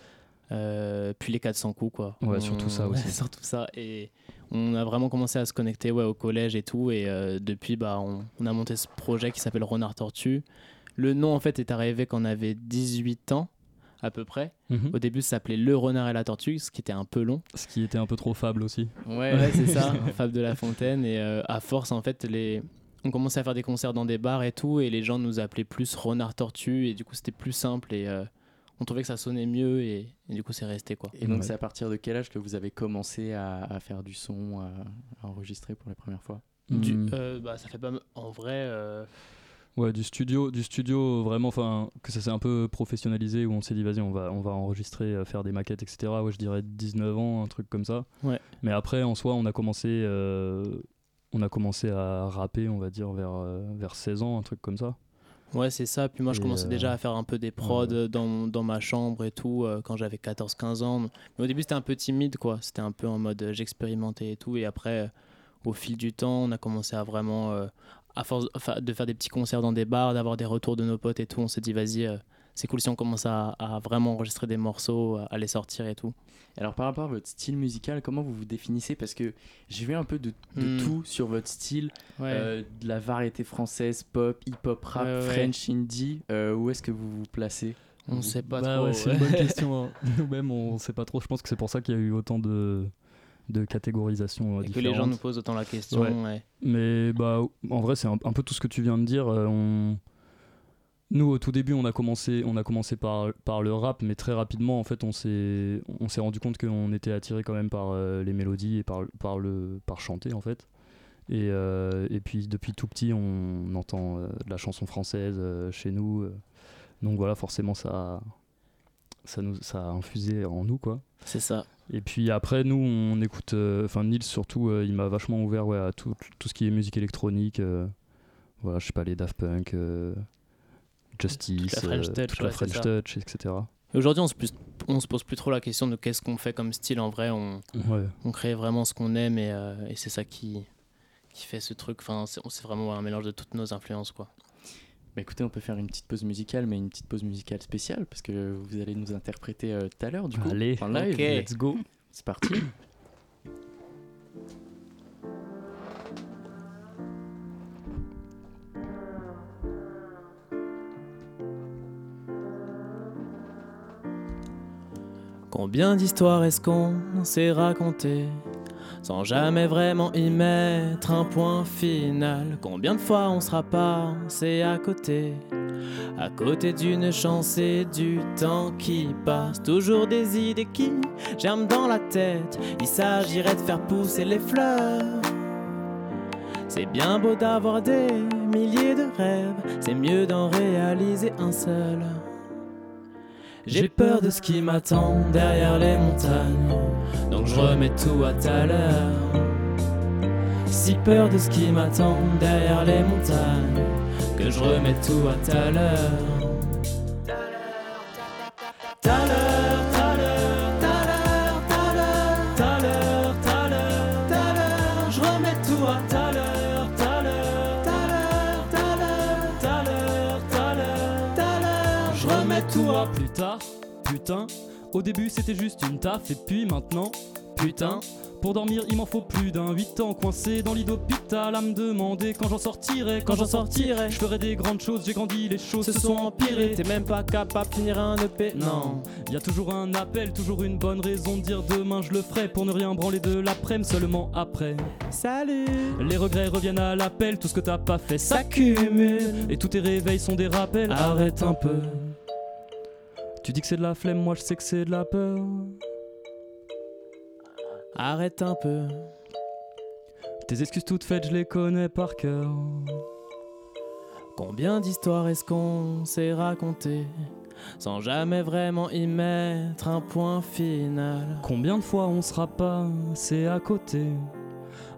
euh, puis les 400 coups quoi Ouais, On- surtout ça aussi. surtout ça et on a vraiment commencé à se connecter ouais, au collège et tout et euh, depuis bah on, on a monté ce projet qui s'appelle Renard Tortue le nom en fait est arrivé quand on avait 18 ans à peu près mhm. Au début, ça s'appelait Le Renard et la Tortue, ce qui était un peu long. ce qui était un peu trop fable aussi. Ouais, Ouais, c'est ça, Fable de la Fontaine. Et euh, à force, en fait, les... on commençait à faire des concerts dans des bars et tout, et les gens nous appelaient plus Renard Tortue, et du coup, c'était plus simple, et euh, on trouvait que ça sonnait mieux, et, et du coup, c'est resté quoi. Et donc, Ouais. c'est à partir de quel âge que vous avez commencé à, à faire du son, à, à enregistrer pour la première fois? Du- Mm. euh, bah, ça fait pas. En vrai. euh, Ouais, du studio, du studio vraiment, enfin, que ça s'est un peu professionnalisé où on s'est dit, vas-y, on va, on va enregistrer, euh, faire des maquettes, etc. Ouais, je dirais 19 ans, un truc comme ça. Ouais. Mais après, en soi, on a commencé, euh, on a commencé à rapper, on va dire, vers, euh, vers 16 ans, un truc comme ça. Ouais, c'est ça. Puis moi, je commençais euh, déjà à faire un peu des prods ouais. dans, dans ma chambre et tout euh, quand j'avais 14-15 ans. Mais au début, c'était un peu timide, quoi. C'était un peu en mode euh, j'expérimentais et tout. Et après, euh, au fil du temps, on a commencé à vraiment, euh, à force de faire des petits concerts dans des bars, d'avoir des retours de nos potes et tout, on s'est dit, vas-y, euh, c'est cool si on commence à, à vraiment enregistrer des morceaux, à les sortir et tout. Alors, par rapport à votre style musical, comment vous vous définissez? Parce que j'ai vu un peu de, de Mm. tout sur votre style, Ouais. euh, de la variété française, pop, hip-hop, rap, Ouais, ouais, ouais. French, indie. Euh, où est-ce que vous vous placez? On sait pas Bah trop. ouais, c'est une bonne question. hein. Nous-mêmes, on sait pas trop. Je pense que c'est pour ça qu'il y a eu autant de, de catégorisations euh, Et que les gens nous posent autant la question. Ouais. ouais. Mais bah, en vrai, c'est un, un peu tout ce que tu viens de dire. euh, on... Nous, au tout début, on a commencé, on a commencé par, par le rap, mais très rapidement, en fait, on s'est, on s'est rendu compte qu'on était attiré quand même par euh, les mélodies et par, par, le, par chanter, en fait. Et, euh, et puis, depuis tout petit, on entend euh, de la chanson française chez nous. donc voilà, forcément, ça, ça, nous, ça a infusé en nous, quoi. C'est ça. Et puis après, nous, on écoute. Enfin, Nils, surtout, il m'a vachement ouvert ouais, à tout, tout ce qui est musique électronique. voilà, je sais pas, les Daft Punk, Justice, Toute la French euh, Touch, toute la French. Touch, etc. Et Aujourd'hui, on se, plus- on se pose plus trop la question de qu'est-ce qu'on fait comme style. En vrai, on, Ouais. on crée vraiment ce qu'on aime et, euh, et c'est ça qui, qui fait ce truc. Enfin, c'est vraiment un mélange de toutes nos influences, quoi. Bah écoutez, on peut faire une petite pause musicale, mais une petite pause musicale spéciale, parce que vous allez nous interpréter euh, tout à l'heure, du coup. Allez. en live. Ok. Let's go. C'est parti. Combien d'histoires est-ce qu'on s'est raconté sans jamais vraiment y mettre un point final Combien de fois on sera passé à côté à côté d'une chance et du temps qui passe Toujours des idées qui germent dans la tête Il s'agirait de faire pousser les fleurs c'est bien beau d'avoir des milliers de rêves, c'est mieux d'en réaliser un seul. J'ai peur de ce qui m'attend derrière les montagnes, donc je remets tout à à l'heure. Si peur de ce qui m'attend derrière les montagnes, que je remets tout à à l'heure. Putain, au début c'était juste une taf et puis maintenant, putain. Pour dormir, il m'en faut plus d'un 8 ans coincé dans lit d'hôpital à me demander quand j'en sortirai, quand j'en sortirai. Je ferai des grandes choses, j'ai grandi, les choses se sont empirées. T'es même pas capable de finir un EP, non. Y a toujours un appel, toujours une bonne raison de dire demain je le ferai pour ne rien branler de l'après-midi seulement après. Salut Les regrets reviennent à l'appel, tout ce que t'as pas fait s'accumule et tous tes réveils sont des rappels. Arrête un peu. Tu dis que c'est de la flemme, moi je sais que c'est de la peur. Arrête un peu. Tes excuses toutes faites, je les connais par cœur. Combien d'histoires est-ce qu'on s'est raconté sans jamais vraiment y mettre un point final? Combien de fois on sera passé à côté?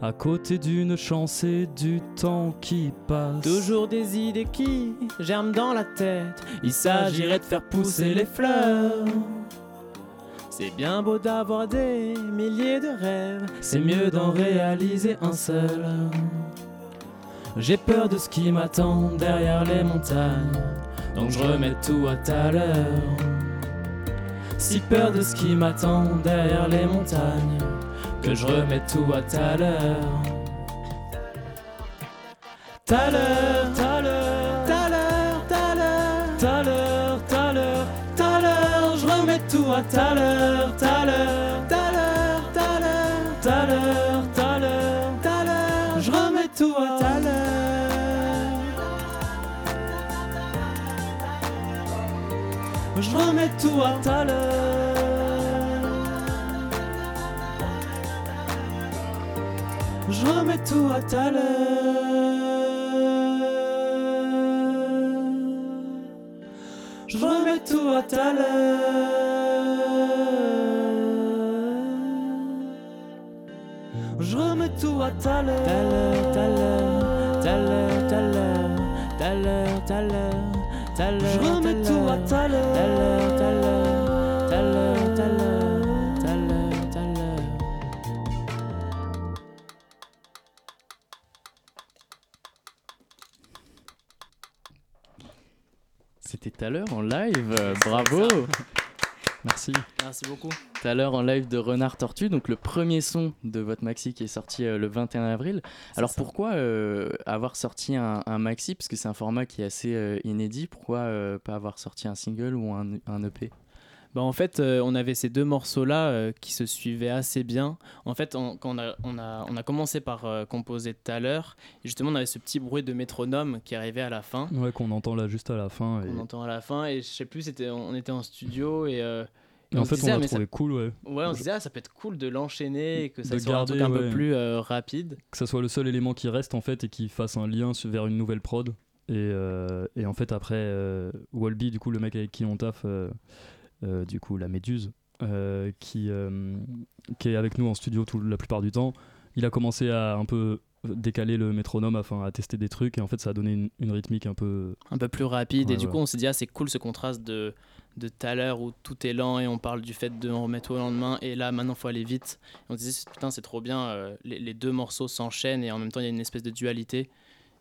À côté d'une chance et du temps qui passe. Toujours des idées qui germent dans la tête. Il s'agirait de faire pousser les fleurs. C'est bien beau d'avoir des milliers de rêves, c'est mieux d'en réaliser un seul. J'ai peur de ce qui m'attend derrière les montagnes, donc je remets tout à tout à l'heure. Si peur de ce qui m'attend derrière les montagnes, que je remets tout à à l'heure. À l'heure, à l'heure, à l'heure, à l'heure, à l'heure, à l'heure, à l'heure, je remets tout à à l'heure, à l'heure, à l'heure, à l'heure, à l'heure, à l'heure, à l'heure, je remets tout à à l'heure. Je remets tout à à l'heure. Je remets tout à l'heure. Je remets tout à l'heure. Je remets tout à à l'heure. À l'heure, à l'heure, à l'heure, à l'heure, à l'heure, à l'heure. Je remets tout à à l'heure, C'était tout à l'heure en live, euh, bravo Merci. Merci beaucoup. Tout à l'heure en live de Renard Tortue, donc le premier son de votre maxi qui est sorti euh, le 21 avril. Alors ça. pourquoi euh, avoir sorti un, un maxi, parce que c'est un format qui est assez inédit, pourquoi pas avoir sorti un single ou un, un EP Bah en fait, euh, on avait ces deux morceaux-là euh, qui se suivaient assez bien. En fait, on, quand on a, on, a, on a commencé par euh, composer tout à l'heure, et justement, on avait ce petit bruit de métronome qui arrivait à la fin, Ouais, qu'on entend là juste à la fin. Et, qu'on entend à la fin, et je sais plus, c'était, on était en studio, et, en fait, disait, on l'a mais ça- trouvé cool, ouais. Ouais, on se disait, ah, ça peut être cool de l'enchaîner, et que ça De soit un truc peu plus euh, rapide. Que ça soit le seul élément qui reste en fait et qui fasse un lien vers une nouvelle prod. Et, euh, et en fait, après, euh, Walby, du coup, le mec avec qui on taffe, du coup, la Méduse, euh, qui, euh, qui est avec nous en studio tout, la plupart du temps, il a commencé à un peu décaler le métronome afin à tester des trucs et en fait ça a donné une, une rythmique un peu un peu plus rapide. et du ouais. coup, on s'est dit, ah, c'est cool ce contraste de de tout à l'heure où tout est lent et on parle du fait de remettre au lendemain. Et là, maintenant, faut aller vite. Et on se disait, putain, c'est trop bien. euh, les, les deux morceaux s'enchaînent et en même temps, il y a une espèce de dualité.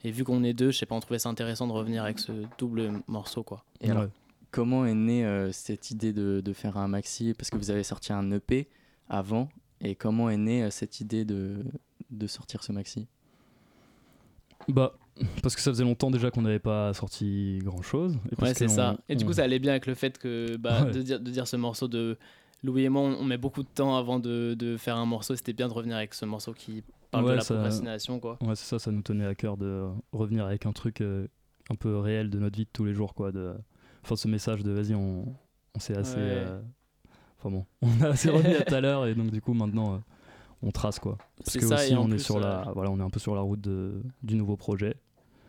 Et vu qu'on est deux, je sais pas, on trouvait ça intéressant de revenir avec ce double morceau, quoi. Et alors, Ouais. Comment est née euh, cette idée de, de faire un maxi? Parce que vous avez sorti un EP avant, et comment est née euh, cette idée de, de sortir ce maxi? Bah, parce que ça faisait longtemps déjà qu'on n'avait pas sorti grand chose. Ouais, c'est ça. Et du coup, ça allait bien avec le fait que bah, Ouais. de, dire, de dire ce morceau de Louis et moi, on on met beaucoup de temps avant de, de faire un morceau. C'était bien de revenir avec ce morceau qui parle de la ça- procrastination, quoi. Ouais, c'est ça, ça nous tenait à cœur de revenir avec un truc euh, un peu réel de notre vie de tous les jours, quoi. De... Enfin, ce message de vas-y, on, on s'est assez. Ouais. euh, Enfin bon, on a assez remis à tout à l'heure et donc du coup, maintenant, euh, on trace, quoi. Parce que ça, aussi, on est sur la, euh, voilà, on est un peu sur la route de, du nouveau projet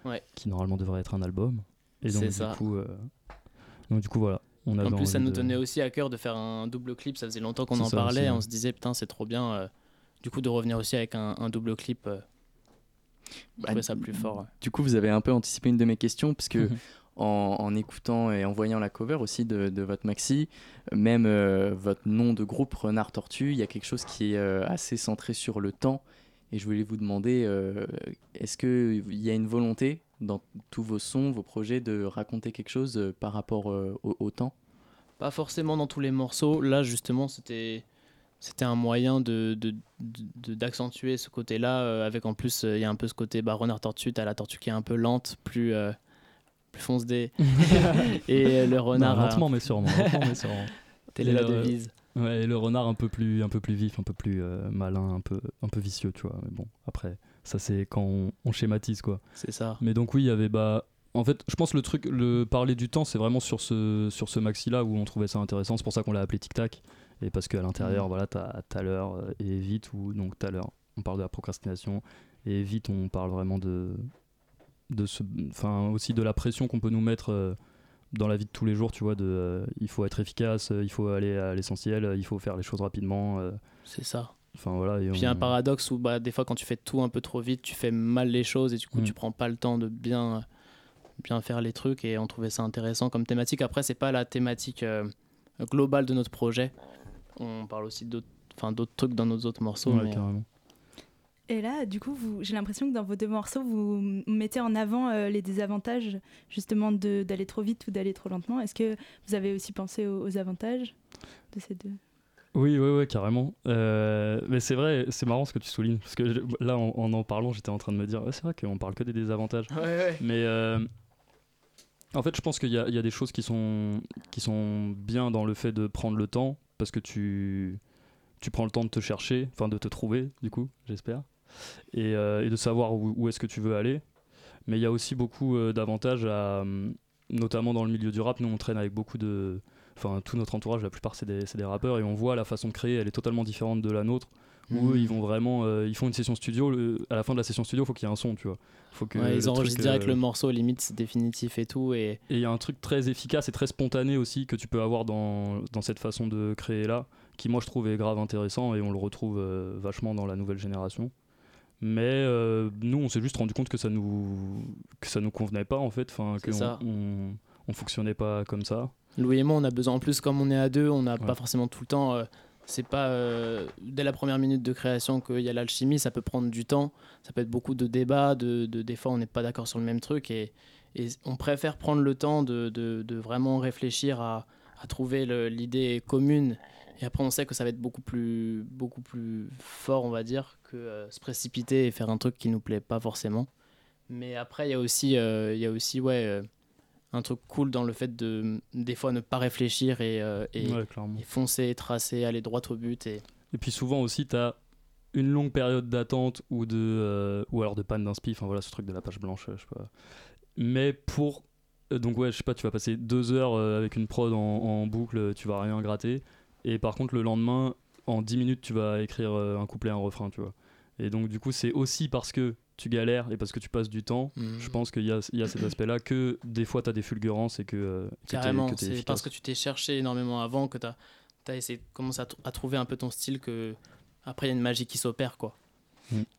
Ouais. qui normalement devrait être un album. Et donc, C'est du ça. coup, euh, donc, du coup, voilà. On En plus, ça nous de- tenait aussi à cœur de faire un double clip. Ça faisait longtemps qu'on en parlait. aussi, On ouais. se disait, putain, c'est trop bien. euh, du coup, de revenir aussi avec un, un double clip. euh, Bah, ça plus fort. ouais. Du coup, vous avez un peu anticipé une de mes questions, parce que. en, écoutant et en voyant la cover aussi de, votre maxi, même euh, votre nom de groupe Renard Tortue, il y a quelque chose qui est euh, assez centré sur le temps. Et je voulais vous demander, euh, est-ce qu'il y a une volonté dans tous vos sons, vos projets, de raconter quelque chose par rapport au, au temps? Pas forcément dans tous les morceaux. Là, justement, c'était c'était un moyen de d'accentuer ce côté-là. avec en plus, il y a un peu ce côté bah, renard tortue. T'as la tortue qui est un peu lente, plus plus fonce des et euh, le renard. Non, lentement mais sûrement. lentement mais sûrement. Telle est Et la devise. Ouais, et le renard un peu plus, un peu plus vif, un peu plus euh, malin, un peu, un peu vicieux, tu vois. Mais bon, après, ça c'est quand on, on schématise, quoi. C'est ça. Mais donc oui, il y avait bah. En fait, je pense le truc, le parler du temps, c'est vraiment sur ce, sur ce maxi-là où on trouvait ça intéressant. C'est pour ça qu'on l'a appelé Tic Tac. Et parce qu'à l'intérieur, Mhm. voilà, t'as t'as l'heure euh, et vite, ou donc t'as l'heure, on parle de la procrastination. Et vite, on parle vraiment de. De ce, enfin, aussi de la pression qu'on peut nous mettre euh, dans la vie de tous les jours, tu vois. De, euh, il faut être efficace, euh, il faut aller à l'essentiel, euh, il faut faire les choses rapidement. C'est ça. Enfin voilà. Et Puis il y a un paradoxe où bah, des fois quand tu fais tout un peu trop vite, tu fais mal les choses et du coup Mm. tu prends pas le temps de bien, bien faire les trucs et on trouvait ça intéressant comme thématique. Après c'est pas la thématique globale de notre projet. On parle aussi d'autres enfin, d'autres trucs dans nos autres morceaux. Ouais, mais, carrément. Et là, du coup, j'ai l'impression que dans vos deux morceaux, vous mettez en avant euh, les désavantages justement de- d'aller trop vite ou d'aller trop lentement. Est-ce que vous avez aussi pensé aux, aux avantages de ces deux? Oui, oui, oui, carrément. Euh, mais c'est vrai, c'est marrant ce que tu soulignes. Parce que je- là, en en, en parlant, j'étais en train de me dire, ouais, c'est vrai qu'on parle que des désavantages. Ouais, ouais. Mais euh, en fait, je pense qu'il y, y a des choses qui sont, qui sont bien dans le fait de prendre le temps. Parce que tu, tu prends le temps de te chercher, enfin de te trouver, du coup, j'espère. Et, euh, et de savoir où, où est-ce que tu veux aller. Mais il y a aussi beaucoup euh, d'avantages, à, hum, notamment dans le milieu du rap. Nous, on traîne avec beaucoup de. Enfin, tout notre entourage, la plupart, c'est des, rappeurs. Et on voit la façon de créer, elle est totalement différente de la nôtre. Où eux, ils vont vraiment. euh, ils font une session studio. le- à la fin de la session studio, il faut qu'il y ait un son, tu vois. Faut que Ouais, ils enregistrent truc, direct euh, le morceau, limite c'est définitif et tout. Et et il y a un truc très efficace et très spontané aussi que tu peux avoir dans, dans cette façon de créer là, qui moi je trouve est grave intéressant et on le retrouve euh, vachement dans la nouvelle génération. Mais euh, nous, on s'est juste rendu compte que ça nous que ça nous convenait pas en fait, enfin que on, on, on fonctionnait pas comme ça. Louis et moi, on a besoin, en plus, comme on est à deux, on n'a Ouais. pas forcément tout le temps. euh, c'est pas euh, dès la première minute de création qu'il y a l'alchimie, ça peut prendre du temps. Ça peut être beaucoup de débats, de, de- des fois on n'est pas d'accord sur le même truc et, et on préfère prendre le temps de, de- de vraiment réfléchir à, à trouver l'idée commune. Et après, on sait que ça va être beaucoup plus, beaucoup plus fort, on va dire, que euh, se précipiter et faire un truc qui nous plaît pas forcément. Mais après, il y a aussi, euh, il y a aussi ouais, euh, un truc cool dans le fait de, des fois, ne pas réfléchir et, et, Ouais, clairement. et foncer, tracer, aller droit au but. Et... Et puis souvent aussi, tu as une longue période d'attente ou, de, euh, ou alors de panne d'inspi, enfin voilà ce truc de la page blanche, je sais pas. Mais pour. Donc ouais, je sais pas, tu vas passer deux heures avec une prod en, en boucle, tu vas rien gratter. Et par contre, le lendemain, en 10 minutes, tu vas écrire un couplet, un refrain, tu vois. Et donc du coup, c'est aussi parce que tu galères et parce que tu passes du temps, Mhm. je pense qu'il y a, il y a cet aspect-là que des fois, tu as des fulgurances et que, euh, Carrément, que c'est parce que tu t'es cherché énormément avant, que tu as, essayé de commencer à, à trouver un peu ton style, que après il y a une magie qui s'opère. quoi.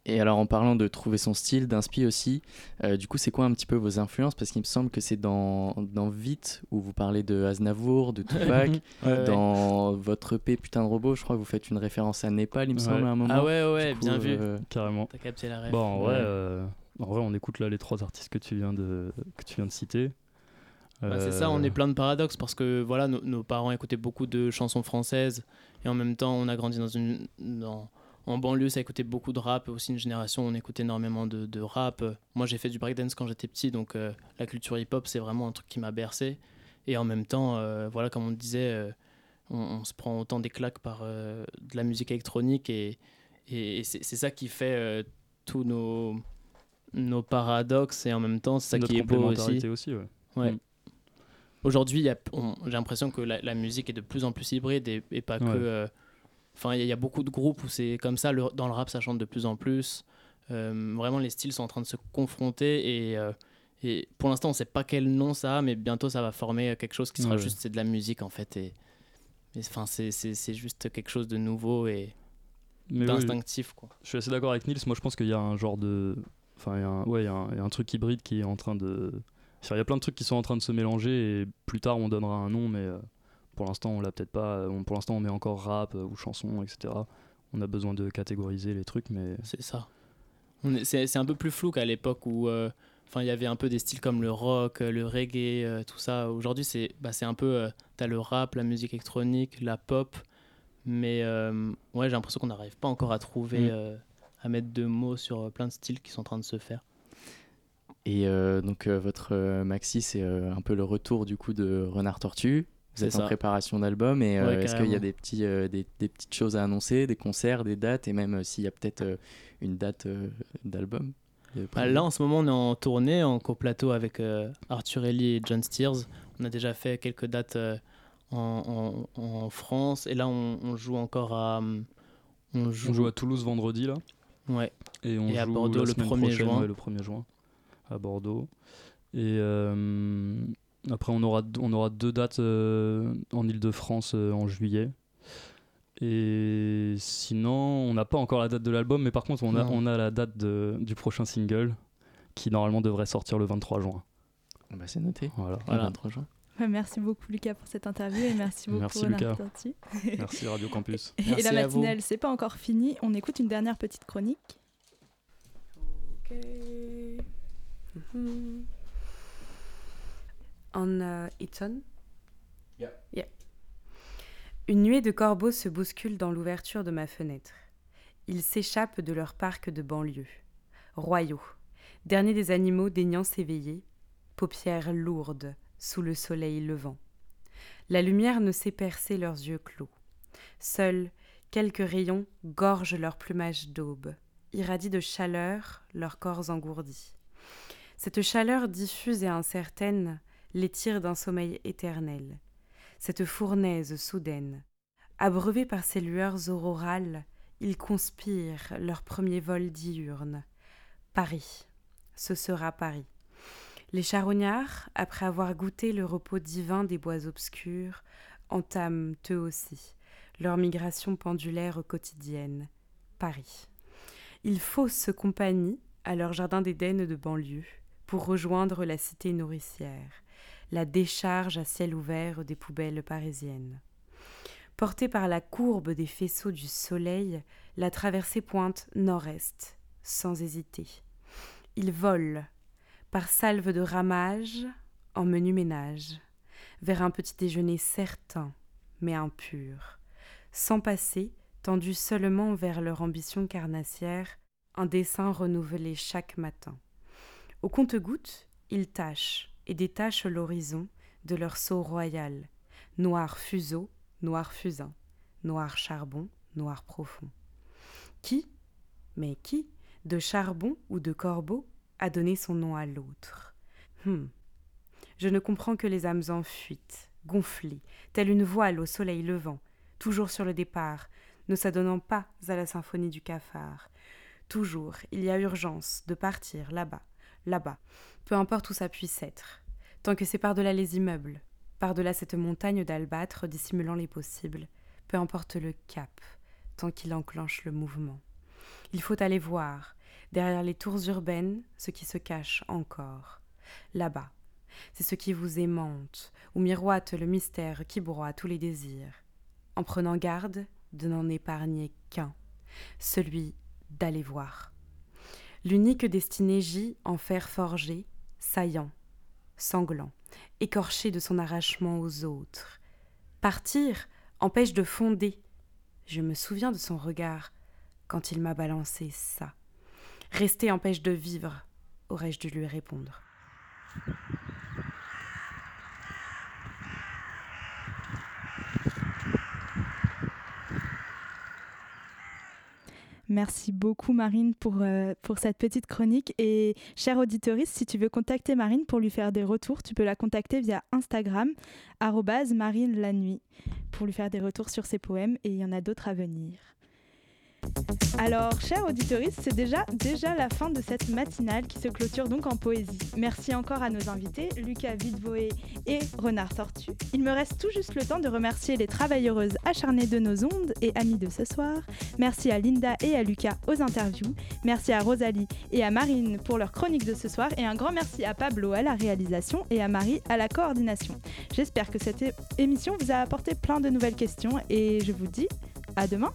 Et alors en parlant de trouver son style, d'inspi aussi, euh, du coup c'est quoi un petit peu vos influences? Parce qu'il me semble que c'est dans, dans Vite où vous parlez de Aznavour, de Tupac, Ouais, dans votre EP Putain de robot, je crois que vous faites une référence à Népal, il me Ouais. semble à un moment. Ah ouais, ouais, coup, bien vu. euh, Carrément. T'as capté la rêve. Bon, en vrai, Ouais. euh, en vrai, on écoute là les trois artistes que tu viens de, que tu viens de citer. Bah, c'est ça, on est plein de paradoxes parce que voilà, nos- nos parents écoutaient beaucoup de chansons françaises et en même temps, on a grandi dans une, dans, en banlieue, ça écoutait beaucoup de rap. Aussi, une génération, on écoutait énormément de, de rap. Moi, j'ai fait du breakdance quand j'étais petit, donc euh, la culture hip-hop, c'est vraiment un truc qui m'a bercé. Et en même temps, euh, voilà, comme on disait, euh, on, on se prend autant des claques par de la musique électronique et, et, et c'est ça qui fait tous nos, nos paradoxes et en même temps, c'est ça Notre qui est beau aussi. aussi, ouais. Ouais. Mm. Aujourd'hui, j'ai l'impression que la, la musique est de plus en plus hybride et, et pas que. Ouais. Enfin, il y, a- il y a beaucoup de groupes où c'est comme ça. le- dans le rap, ça chante de plus en plus. Euh, vraiment, les styles sont en train de se confronter et, euh, et pour l'instant, on ne sait pas quel nom ça a, mais bientôt, ça va former quelque chose qui sera Ouais. juste c'est de la musique en fait. Et, enfin, c'est juste quelque chose de nouveau et oui, d'instinctif. quoi. Je suis assez d'accord avec Nils. Moi, je pense qu'il y a un genre de. Enfin, il y a un, ouais, il y a un, il y a un truc hybride qui est en train de. Il y a plein de trucs qui sont en train de se mélanger et plus tard, on donnera un nom, mais euh, pour l'instant, on l'a peut-être pas. On- pour l'instant, on met encore rap euh, ou chanson, etc. On a besoin de catégoriser les trucs, mais. C'est ça. C'est c'est un peu plus flou qu'à l'époque où euh, enfin, il y avait un peu des styles comme le rock, euh, le reggae, euh, tout ça. Aujourd'hui, c'est bah, c'est un peu. euh, T'as le rap, la musique électronique, la pop. Mais euh, ouais, j'ai l'impression qu'on n'arrive pas encore à trouver, Mm. euh, à mettre de mots sur euh, plein de styles qui sont en train de se faire. Et euh, donc euh, votre euh, maxi, c'est euh, un peu le retour du coup de Renard Tortue. Vous C'est êtes en ça. préparation d'album et euh, Ouais, est-ce qu'il y a carrément. des, petits, euh, des, des petites choses à annoncer, des concerts, des dates et même euh, s'il y a peut-être euh, une date euh, d'album Bah, là, en ce moment, on est en tournée, en coplateau avec euh, Arthur Ellie et John Steers. On a déjà fait quelques dates euh, en, en- en France. Et là, on, on joue encore à. hum, On joue, On joue à Toulouse vendredi là. Ouais. Et on Et à Bordeaux la le semaine 1er prochaine, juin. ouais, le 1er juin à Bordeaux. Et euh, après, on aura, on aura deux dates euh, en Ile-de-France euh, en juillet. Et sinon, on n'a pas encore la date de l'album, mais par contre, on a, Non. on a la date de- du prochain single qui normalement devrait sortir le 23 juin. Bah, c'est noté. Voilà. Le 23 juin. Merci beaucoup Lucas pour cette interview et merci beaucoup Merci, Lucas. Merci Radio Campus. Et Merci la matinale, c'est pas encore fini. On écoute une dernière petite chronique. Mhm. On uh, it's on? Yeah. Une nuée de corbeaux se bouscule dans l'ouverture de ma fenêtre. Ils s'échappent de leur parc de banlieue. Royaux, derniers des animaux daignant s'éveiller, paupières lourdes sous le soleil levant. La lumière ne sait percer leurs yeux clos. Seuls quelques rayons gorgent leur plumage d'aube, irradient de chaleur leurs corps engourdis. Cette chaleur diffuse et incertaine les tire d'un sommeil éternel. Cette fournaise soudaine, abreuvés par ces lueurs aurorales, ils conspirent leur premier vol diurne. Paris, ce sera Paris. Les charognards, après avoir goûté le repos divin des bois obscurs, entament eux aussi leur migration pendulaire quotidienne. Paris. Ils faussent compagnie à leur jardin d'Éden de banlieue pour rejoindre la cité nourricière, la décharge à ciel ouvert des poubelles parisiennes. Portée par la courbe des faisceaux du soleil, la traversée pointe nord-est, sans hésiter. Ils volent, par salve de ramage, en menu ménage, vers un petit déjeuner certain, mais impur, sans passer, tendu seulement vers leur ambition carnassière, un dessin renouvelé chaque matin. Au compte-gouttes, ils tâchent et détachent l'horizon de leur sceau royal, noir fuseau, noir fusain, noir charbon, noir profond. Qui, mais qui, de charbon ou de corbeau, a donné son nom à l'autre? Hum. Je ne comprends que les âmes en fuite, gonflées, telle une voile au soleil levant, toujours sur le départ, ne s'adonnant pas à la symphonie du cafard. Toujours, il y a urgence de partir là-bas, là-bas, peu importe où ça puisse être, tant que c'est par-delà les immeubles, par-delà cette montagne d'albâtre dissimulant les possibles, peu importe le cap, tant qu'il enclenche le mouvement. Il faut aller voir, derrière les tours urbaines, ce qui se cache encore. Là-bas, c'est ce qui vous aimante, où miroite le mystère qui broie tous les désirs, en prenant garde de n'en épargner qu'un, celui d'aller voir. L'unique destinée gît en fer forgé, saillant, sanglant, écorché de son arrachement aux autres. Partir empêche de fonder. Je me souviens de son regard, quand il m'a balancé ça. Rester empêche de vivre, aurais-je dû lui répondre. Merci beaucoup Marine pour, euh, pour cette petite chronique. Et chère auditoriste, si tu veux contacter Marine pour lui faire des retours, tu peux la contacter via Instagram, arrobase pour lui faire des retours sur ses poèmes et il y en a d'autres à venir. Alors, chers auditoristes, c'est déjà, déjà la fin de cette matinale qui se clôture donc en poésie. Merci encore à nos invités, Lucas Vidvoé et Renard Tortu. Il me reste tout juste le temps de remercier les travailleuses acharnées de nos ondes et amis de ce soir. Merci à Linda et à Lucas aux interviews. Merci à Rosalie et à Marine pour leur chronique de ce soir. Et un grand merci à Pablo à la réalisation et à Marie à la coordination. J'espère que cette émission vous a apporté plein de nouvelles questions et je vous dis à demain